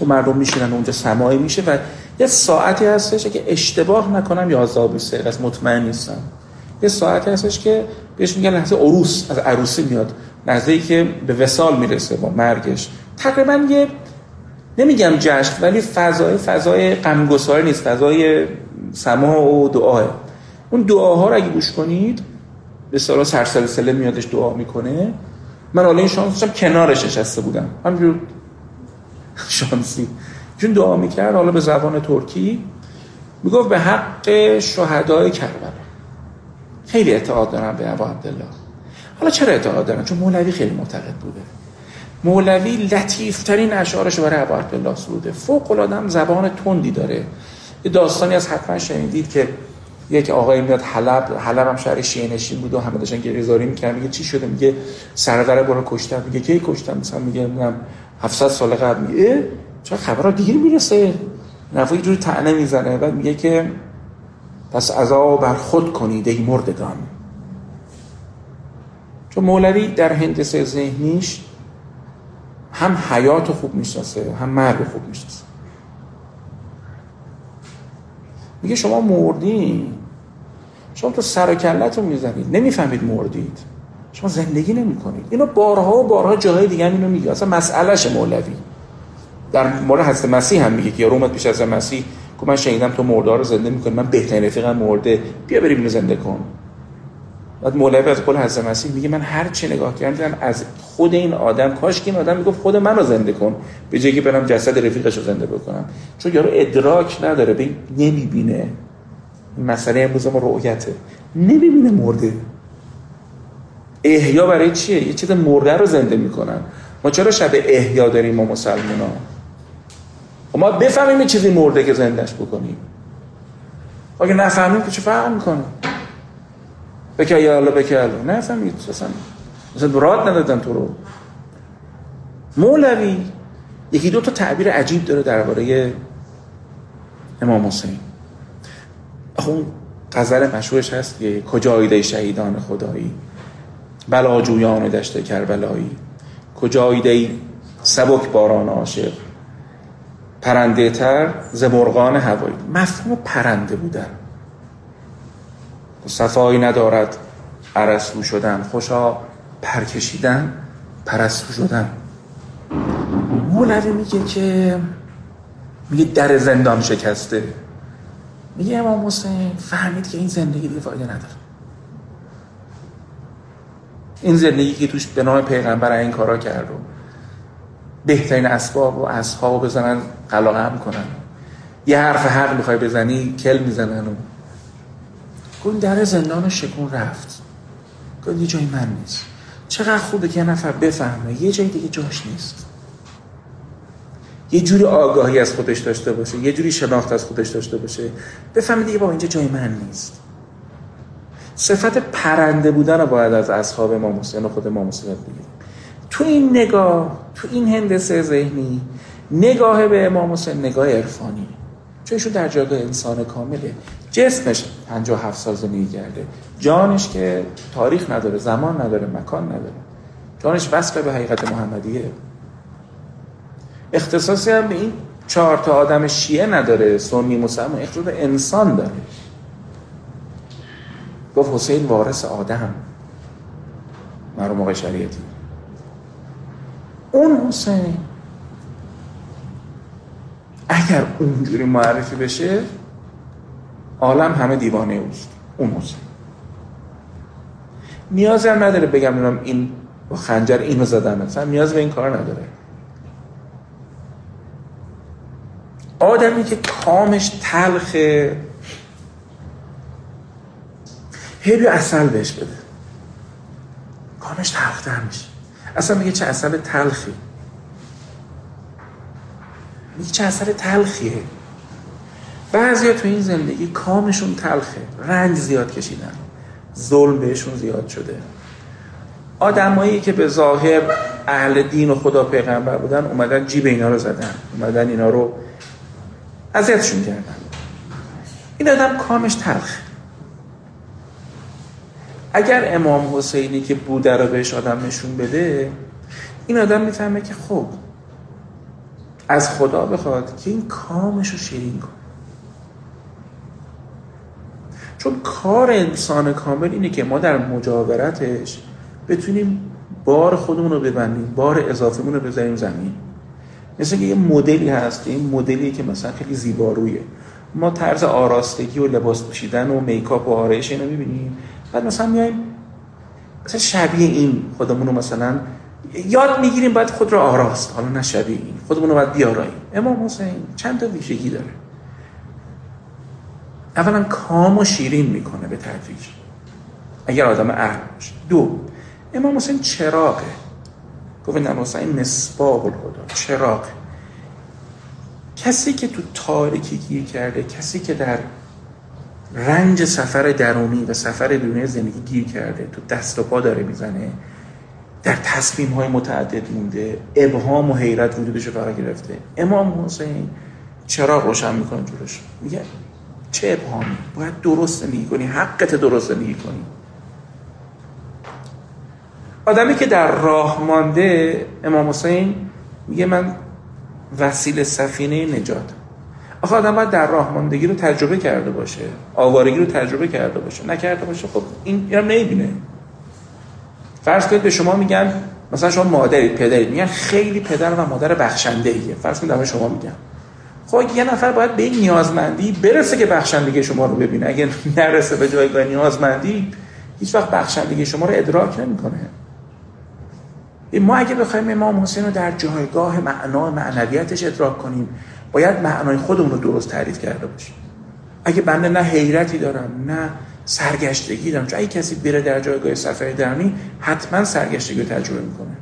خب مردم میشینن اونجا سماعی میشه و یه ساعتی هستش که اشتباه نکنم 11 بیسته از مطمئن نیستم. یه ساعتی هستش که بهش میگن لحظه عروس از عروسی میاد. ای که به وسال می‌رسه با مرگش. تقریبا یه نمیگم جشن ولی فضای فضای غمگسار نیست فضای سما و دعاه. اون دعاها رو اگه گوش کنید به سال سرسلسله میادش دعا می‌کنه. من حالا این شانس کنارش نشسته بودم. همینجور. شانسی. چون دعا می‌کرد حالا به زبان ترکی می‌گفت به حق شهدای کربلا. خیلی اعتقاد دارم به ابا عبدالله. حالا چرا اعتقاد دارم؟ چون مولوی خیلی معتقد بوده. مولوی لطیفترین اشعارش برای ابا عبدالله سروده. فوق العاده زبان تندی داره. یه داستانی از حتما شنیدید که یک آقای میاد حلب حلب هم شهر شیعه نشین بود و همه داشتن گریزاری می‌کنن میگه چی شده؟ میگه سردر برو کشتن. میگه کی کشتن؟ مثلا میگه میگم 700 سال قبل. میگه چرا خبرها دیر می‌رسه؟ نفعی جوری تعنه می‌زنه بعد میگه که پس عذاب بر خود کنید ای مردگان. چون مولوی در هندسه ذهنیش هم حیات خوب می‌شناسه هم مرگ خوب می‌شناسه. میگه شما مردین شما تو سر و می‌زنید نمی‌فهمید مردید. شما زندگی نمی کنید اینو بارها و بارها جاهای دیگه اینو میگه. اصلا مسئلهش مولوی. در مورد حضرت مسیح هم میگه که رومت پیش از مسیح که من شنیدم تو مردار رو زنده می‌کنی من بهترین رفیقم مرده بیا بریم اینو زنده کن. بعد مولوی از قول حضرت مسیح میگه من هر چی نگاه کردم از خود این آدم کاش که این آدم می‌گفت خود منو زنده کن به جایی که برم جسد رفیقش رو زنده بکنم. چون یارو ادراک نداره به نمی‌بینه. مسئله امروز ما رؤیته. نمی‌بینه مرده. احیا برای چیه؟ یه چیز مرده رو زنده می‌کنن. ما چرا شب احیا داریم ما مسلمان ها ما بفهمیم چیزی مرده که زندش بکنیم. اگه نفهمیم که چه فرق می‌کنه؟ بکه یا الله بکه الله. نه فهمید اصلا اصلا راد ندادن تو رو. مولوی یکی دو تا تعبیر عجیب داره درباره امام حسین. اون غزل مشهورش هست که کجا ایده شهیدان خدایی؟ بلاجویان دشت کربلایی. کجا ایده سبک باران عاشق؟ پرنده تر زمرغان هوایی. مفهوم پرنده بودن. صفایی ندارد عرستو شدن. خوشا پرکشیدن پرستو شدن. مولوی میگه که میگه در زندان شکسته. میگه امام حسین فهمید که این زندگی دیگه فایده نداره. این زندگی که توش به نام پیغمبر این کارا کرد و بهترین اسباب و اصحاب بزنن قلاقه کنن. یه حرف حق می‌خوای بزنی کل می‌زنن و گفت در زندان شکون رفت. گفت یه جای من نیست. چقدر خوبه که یه نفر بفهمه یه جای دیگه جاش نیست. یه جوری آگاهی از خودش داشته باشه یه جوری شناخت از خودش داشته باشه. بفهمه دیگه با اینجا جای من نیست. صفت پرنده بودن رو باید از اصحاب حسین و خود حسین بگیریم. تو این نگاه تو این هندسه ذهنی نگاه به امام حسین نگاه عرفانی. چون ایشون در جایگاه انسان کامله. جسمش 57 سال زندگی کرده. جانش که تاریخ نداره زمان نداره مکان نداره. جانش وصل به حقیقت محمدیه. اختصاصی هم به این چهار تا آدم شیعه نداره. سنی مسلمان اختصاص انسان داره. گفت حسین وارث آدم. مرحوم آقای شریعتی. اون حسین اگر اونجوری معرفی بشه عالم همه دیوانه اوست. اون حسین نیازی هم نداره بگم این با خنجر اینو زدن. مثلا نیاز به این کار نداره. آدمی که کامش تلخه هی اصل بهش بده. کامش تلختر میشه. اصلا میگه چه اصل تلخی. میگه چه اصل تلخیه؟ بعضی تو این زندگی کامشون تلخه رنج زیاد کشیدن ظلم بهشون زیاد شده. آدمایی که به ظاهر اهل دین و خدا پیغمبر بودن اومدن جیب اینا رو زدن اومدن اینا رو اذیتشون کردن. این آدم کامش تلخه. اگر امام حسینی که بوده رو بهش آدم نشون بده این آدم می‌فهمه که خب از خدا بخواد که این کامش رو شیرین کن چون کار انسان کامل اینه که ما در مجاورتش بتونیم بار خودمون رو ببندیم بار اضافیمون رو بذاریم زمین. مثل که یه مدلی هست این مدلی که مثلا خیلی زیبارویه. ما طرز آراستگی و لباس پوشیدن و میکاپ و آرایش اینو می‌بینیم. بعد مثلا میایم مثلا شبیه این خودمون رو مثلا یاد می‌گیریم باید خود رو آراست. حالا نه شبیه این. خودمون رو باید بیاراییم. امام حسین چند تا ویژگی داره. اولا کام و شیرین می‌کنه به تدریج. اگر آدم اهل باشه. دو امام حسین چراغه. گفت امام حسین مصباح الهدا چراغ. کسی که تو تاریکی گیر کرده کسی که در رنج سفر درونی و سفر بیرونی زندگی گیر کرده تو دست و پا داره می‌زنه در تصمیم های متعدد مونده. ابهام و حیرت وجودش فرا گرفته. امام حسین چرا روشن می‌کنه جورش میگه چه ابهامی؟ باید درست زندگی کنی. حقت درست زندگی کنی. آدمی که در راه مانده امام حسین میگه من وسیله سفینه نجات. آخه آدم باید در راه ماندگی رو تجربه کرده باشه. آوارگی رو تجربه کرده باشه. نکرده باشه خب این هم نمی‌بینه. فرض کنید به شما میگن مثلا شما مادرید پدرید میگن خیلی پدر و مادر بخشنده ایه فرض کنید به شما میگن. خب یه نفر باید به این نیازمندی برسه که بخشندگی شما رو ببینه. اگه نرسه به جایگاه نیازمندی هیچ وقت بخشندگی شما رو ادراک نمی‌کنه. ما اگه بخوایم امام حسین رو در جایگاه معنا معنویتش ادراک کنیم باید معنای خودمون رو درست تعریف کرده باشیم. اگه بنده نه حیرتی دارم نه سرگشتگی دارم. چون اگه کسی بره در جایگاه سفر درمی حتما سرگشتگی رو تجربه می‌کنه.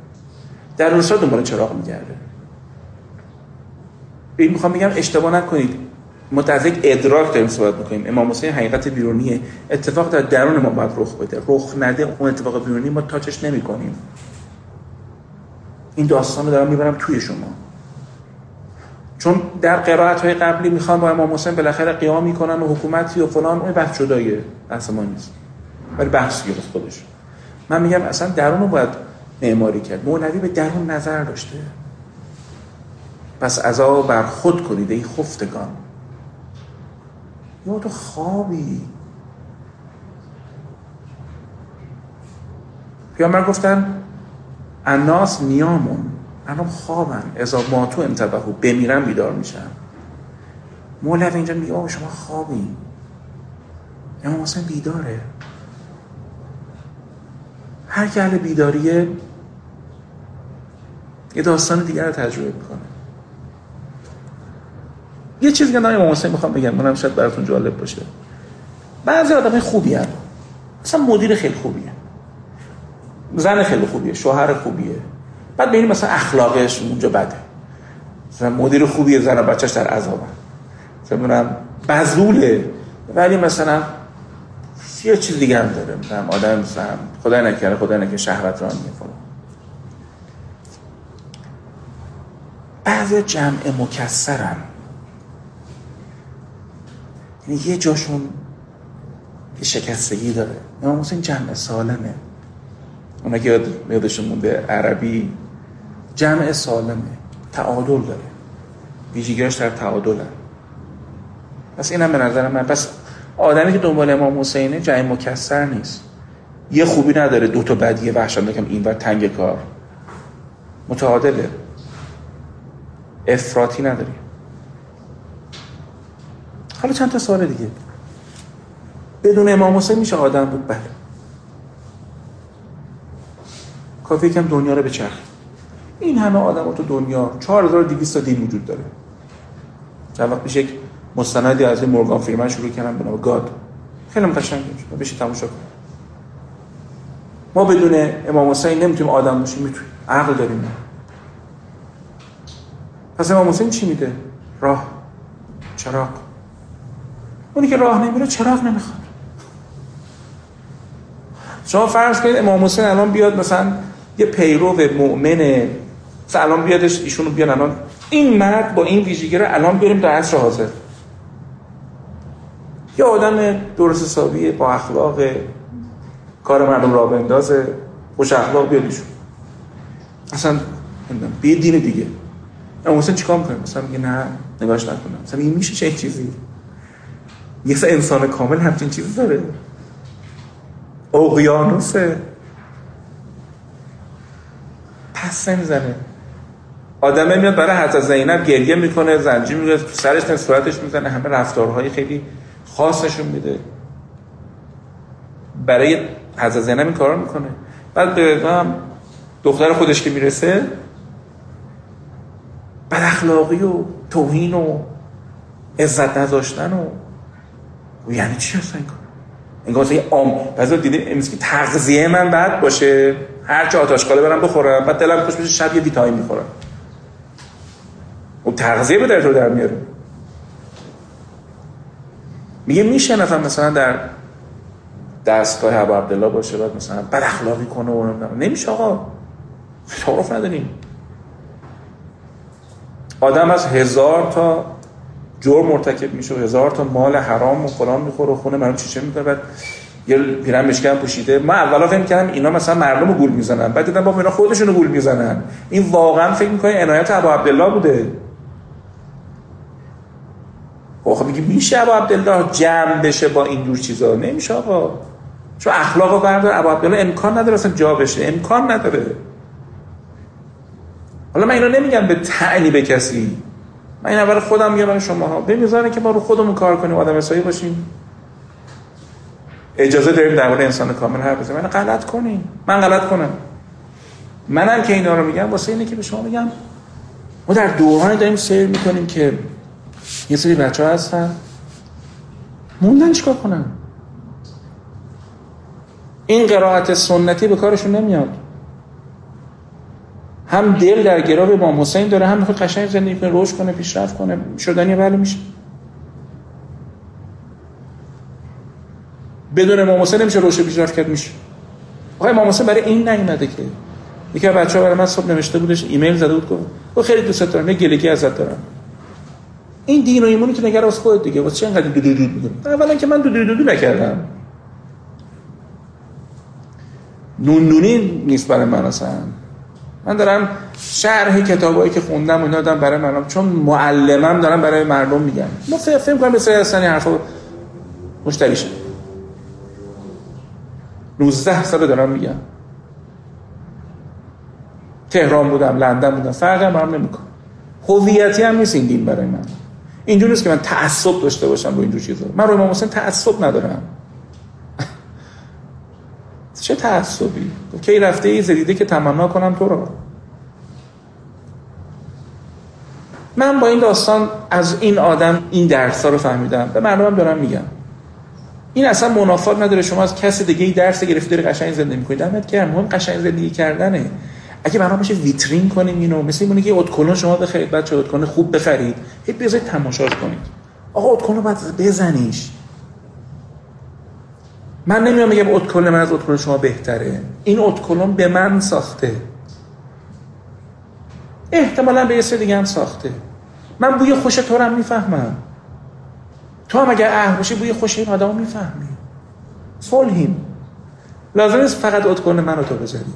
در روستا دنبال چراغ میگرده. این می‌خوام بگم اشتباه نکنید. ما ادراک داریم صحبت می‌کنیم. امام حسین حقیقت بیرونیه. اتفاق در درون ما باید رخ بده. رخ نده اون اتفاق بیرونی ما تاچش نمی‌کنیم. این داستان رو دارم می‌برم توی شما. چون در قرائت های قبلی می‌خوان با امام حسین بالاخره قیام می‌کنن و حکومتی و فلان اون بحث جدایه بحث ما نیست. ولی بحث گرفت خودش. من میگم اصلا درون رو باید معماری کرد. مولوی به درون نظر داشته. پس ازا بر خود کنید ای خفتگان. یا تو خوابی. پیامبر گفتن الناس نیامون. الان خوابن. ازا ماتو انتبهو بمیرن بیدار میشن. مولوی اینجا میگه آه شما خوابی امام حسین بیداره. هر که اهل بیداریه یه داستان دیگر رو تجربه می‌کنه. یه چیزی که امام حسین می‌خوام بگم. منم شاید براتون جالب باشه. بعضی آدم خوبی هست مثلا مدیر خیلی خوبیه. زن خیلی خوبیه. شوهر خوبیه. بعد ببینیم مثلا اخلاقش اونجا بده. مثلا مدیر خوبیه زن و بچهش در عذابن. مثلا بزوله ولی مثلا یه چیز دیگه هم داره. مثلا آدم مثلا خدا نکره خدا نکره شهوت را میفهم بعضی جمع مکسرن. یعنی یه جاشون یه شکستگی داره. امام حسین جمع سالمه. اونا که یادشون مونده عربی جمع سالمه تعادل داره. ویژگیاش در تعادلن. پس اینم به نظر من پس آدمی که دنبال امام حسینه جمع مکسر نیست. یه خوبی نداره دو تا بدیه وحشت. بگم این بر تنگ کار. متعادله. افراطی نداری حالا چند تا سوال دیگه. بدون امام حسین میشه آدم بود؟ بله. کافی کم دنیا رو بچرخ این همه آدم تو دنیا 4200 تا دین وجود داره. چند وقت پیش یک مستندی از مورگان فریمن شروع کردم به نام گاد. خیلی قشنگه بشه تماشا کن ما بدون امام حسین نمی‌تونیم آدم باشیم می‌تونیم. عقل داریم پس امام حسین چی میده؟ راه. چراغ. اونی که راه نمیره چراغ نمی‌خواد. شما فرض کنید امام حسین الان بیاد مثلا یه پیرو مؤمن الان بیادش ایشونو بیان الان. این مرد با این ویژگی رو الان بریم در عصر حاضر. یه آدم درست حسابی با اخلاق کار مردم را بندازه خوش اخلاق بیاد ایشون. اصلا به دین دیگه. اما حسین چیکار می‌کنه مثلا میگه نه نگاش نکنم. مثلا این میشه چه چیزی؟ یه انسان کامل همچین چیزی داره. اقیانوسه. پس نمی‌زنه. آدمه میاد برای حضرت زینب گریه می‌کنه زنجیر میگه سرش نه صورتش می‌زنه همه رفتارهای خیلی خاصشون میده. برای حضرت زینب این کارا می‌کنه. بعد به دختر خودش که می‌رسه بد اخلاقی و توهین و عزت نداشتن و یعنی چی هست این کار؟ انگار مثلا یه عام دیدیم امروز که تغذیه من بد باشه. هر چه آتشکاله برم بخورم بعد دلم خوش بشه شب یه ویتامین می‌خورم. و تغذیه به در تو در میاره. میگه میشه نفر مثلا در دستگاه ابو عبدالله باشه بعد مثلا بد اخلاقی کنه و نمیشه آقا. تعارف نداریم. آدم از هزار تا جرم مرتکب میشه و هزار تا مال حرام و فلان می‌خوره و خونه مردم چیچه می‌کنه بعد یه پیرن مشکم پوشیده. ما اولا فکر کردم اینا مثلا مردم رو گول می‌زنن بعد دیدم با اینا خودشون رو گول می‌زنن. این واقعا فکر می‌کنه عنایت ابو عبدالله بوده؟ خب میگه میشه ابو عبدالله جمع بشه با این جور چیزا؟ نمیشه آقا. چون اخلاق و بردار. ابو عبدالله امکان نداره اصلا جا بشه. امکان نداره. حالا من اینا نمیگم به تعنی به کسی. من این اول خودم میگم برای شما ها به میزانه که ما رو خودمون کار کنیم آدم اسایی باشیم. اجازه داریم در مورد انسان کامل حرف بزنیم. من غلط کنیم من غلط کنم. منم که اینا رو میگم واسه اینه که به شما میگم ما در دورانی داریم سیر می‌کنیم که یه سری بچه ها هستن. موندن چیکار کنن؟ این قرائت سنتی به کارشون نمیاد. هم دل در گراب امام حسین داره هم می‌خواد قشنگ زندگی کنه روش کنه پیشرفت کنه شدنی بله میشه. بدون امام حسین نمیشه روش پیشرفت کرد میشه. آقای امام حسین برای این نیومده که. یکی از بچه‌ها برای من صبح نوشته بودش ایمیل زده بود گفت خیلی دوست دارم یه گلگی ازت دارم. این دین و ایمونی که نگره از خودت دیگه. واسه چه انقدر دو دو دو اولا که من دو دو دو نکردم. نوندونی نیست برای من اصلا. من دارم شرح کتابایی که خوندم و اینا دارم برای مردم. چون معلمم دارم برای مردم میگم ما فکر کنم به سری هستن حرفا مشتری شد. 19 سال دارم میگم. تهران بودم لندن بودم. فرقی هم نمی‌کنه. هویتی هم نیست این دین برای من. اینجوری نیست که من تعصب داشته باشم رو اینجور چیزا. من رو امام حسین تعصب ندارم. چه تعصبی؟ کی رفته ای زدیده که تمنا کنم تو رو من با این داستان از این آدم این درس ها رو فهمیدم. به مردمم دارم میگم. این اصلا منافات نداره. شما از کس دیگه درس گرفتی داری قشنگ زندگی می‌کنی. دمت گرم. مهم قشنگ زندگی کردنه. اگه برام بشه ویترین کنیم اینو مثل اینه که اتکلون شما بخرید بچه اتکلون خوب بخرید هی بذارید تماشاش کنید. آقا اتکلون باید بزنیش. من نمیام میگم اتکلون من از اتکلون شما بهتره. این اتکلون به من ساخته. احتمالا به یه سری دیگه هم ساخته. من بوی خوش تو رو هم می‌فهمم. تو هم اگر اهل باشی بوی خوش این آدم می‌فهمی. صلحیم. لازم نیست فقط اتکلون من رو تو بذاری.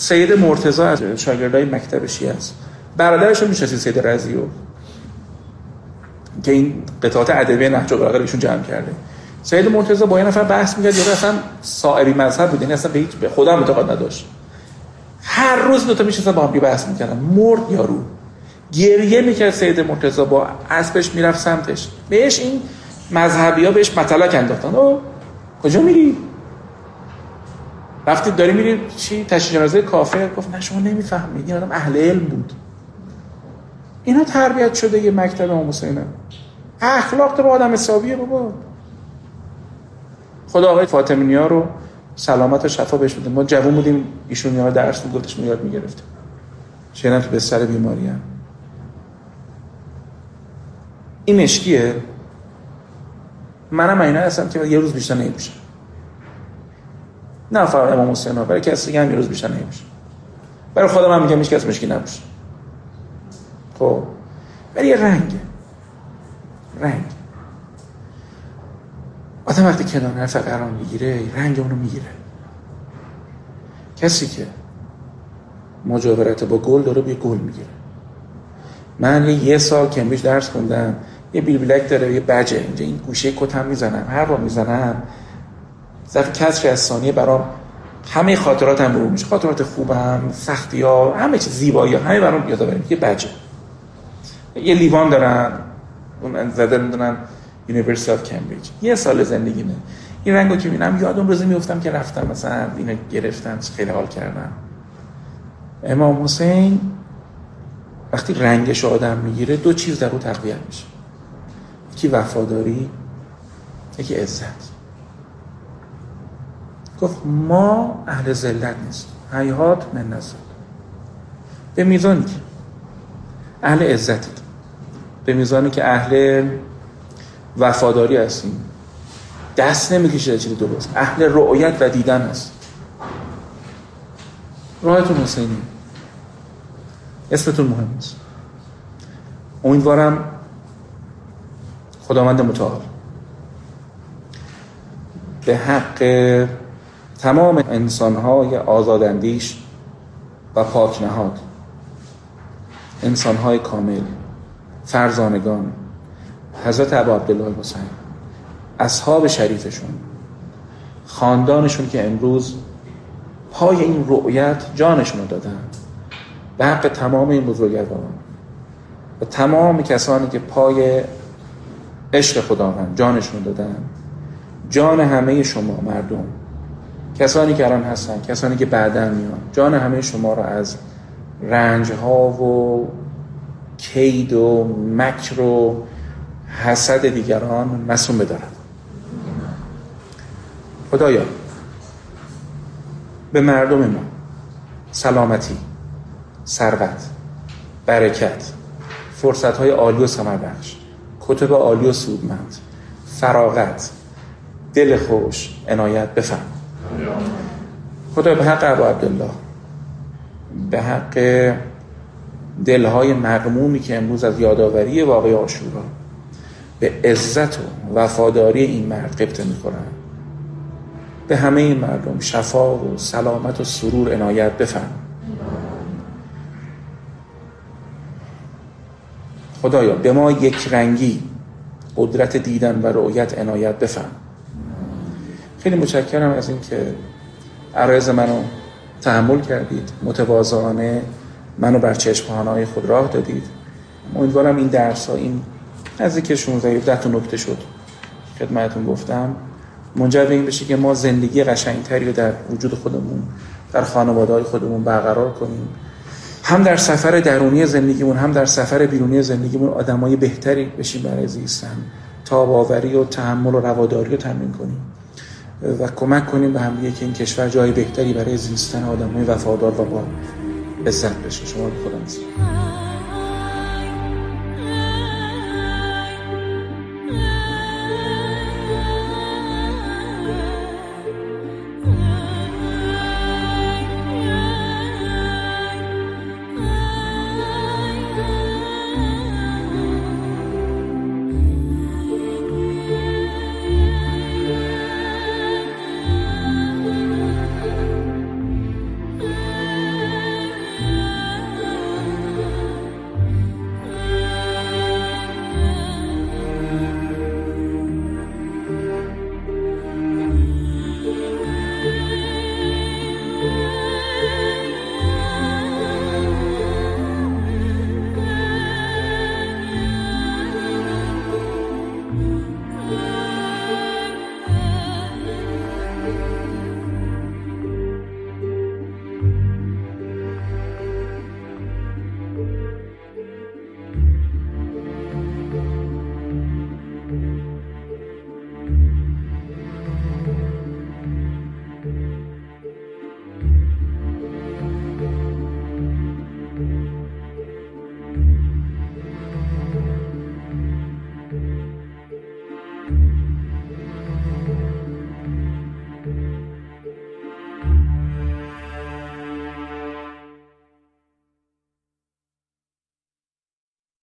سید مرتضی از شاگردای مکتب شیعه است. برادرش رو می‌شناسید سید رزیو که این قطعات ادبی نهج البلاغه ایشون جمع کرده. سید مرتضی با یه نفر بحث می‌کرد یا اصلا صائری مذهب بود یعنی اصلا به خودم اعتقاد نداشت. هر روز دو تا میشستن با هم بحث می‌کردن. مرد یارو. گریه می‌کرد سید مرتضی با اسبش می‌رفت سمتش. بهش این مذهبی ها بهش مطلق انداختن. او کجا میری؟ وقتی داری میری چی؟ تشییع جنازه کافر گفت نه شما نمی‌فهمید. این آدم اهل علم بود. اینا تربیت شده یه مکتب امام حسینه اخلاق تو آدم حسابیه بابا. خدا آقای فاطمی ها رو سلامت و شفا بهش بده. ما جوون بودیم ایشون یاد درس بود گفتش یاد می‌گرفتیم. شیرن تو به سر بیماری هم. این مشکیه؟ منم اینا هستم که یه روز بیشتر نمیشم نه فقط امام حسین ها برای کسی هم یه روز بیشتر نمیشه برای خودم هم میگم هیچ کس مشکی نباشه. خب. ولی یه رنگ رنگ آدم وقتی کنار حرف قرار می‌گیره رنگ اونو می‌گیره. کسی که مجاورت با گل داره به گل می‌گیره. من یه سال کمبریج درس خوندم یه بیل بلک داره یه بجه اینجا این گوشه کتم می‌زنم هر بار می‌زنم ظرف کسر از ثانیه برام همه خاطرات هم میشه. خاطرات خوبم سختی ها همه چیز زیبایی ها همه برام یادآوری. یه بجه یه لیوان دارن. اون زده می‌دونن یونیورسیتی اف کمبریج یه سال زندگی نه این رنگو که می‌بینم یادم روزی میفتم که رفتم مثلا اینو گرفتم خیلی حال کردم. امام حسین وقتی رنگش آدم می‌گیره دو چیز در او تقویت میشه. یکی وفاداری یکی عزت. گفت ما اهل ذلت نیست حیات من نزد به میزانی که اهل عزتی به میزانی که اهل وفاداری هستیم. دست نمی‌کشه چیزی درست. اهل رؤیت و دیدن هست راهتون حسینی. اسمتون مهم است امیدوارم خداوند متعال. به حق تمام انسانهای آزاداندیش و پاک نهاد انسانهای کامل فرزانگان حضرت عبا عبدالله حسین اصحاب شریفشون خاندانشون که امروز پای این رؤیت جانشون رو دادن به حق تمام این بزرگواران و تمام کسانی که پای عشق خداوند جانشون دادن. جان همه شما مردم. کسانی که الان هستن کسانی که بعدا میان. جان همه شما را از رنج ها و کید و مکر و حسد دیگران مسئول بدارد خدایا به مردم ما سلامتی ثروت برکت فرصت های عالی و بخش کتب عالی و سودمند فراغت دل خوش عنایت بفهم خدا به حق ابو عبدالله. به حق دلهای مغمومی که امروز از یادآوری واقعی آشورا. به عزت و وفاداری این مرد قبطه می‌کنن. به همه این مردم شفا و سلامت و سرور عنایت بفهم خدایا به ما یک رنگی قدرت دیدن و رؤیت عنایت بفهم خیلی متشکرم از اینکه عرایز منو تحمل کردید متواضعانه منو بر چشمانهای خود راه دادید. امیدوارم این درس ها این نزدیک 16 17 تا نکته شد. خدمتتون گفتم. منجر به این بشه که ما زندگی قشنگتری رو در وجود خودمون در خانواده های خودمون برقرار کنیم. هم در سفر درونی زندگیمون هم در سفر بیرونی زندگیمون آدمای بهتری بشیم برای زیستن. تاباوری و تحمل و رواداری رو تمرین کنیم. و کمک کنیم به هم که این کشور جای بهتری برای زیستن آدمای وفادار و با عزت بشه. شما خدا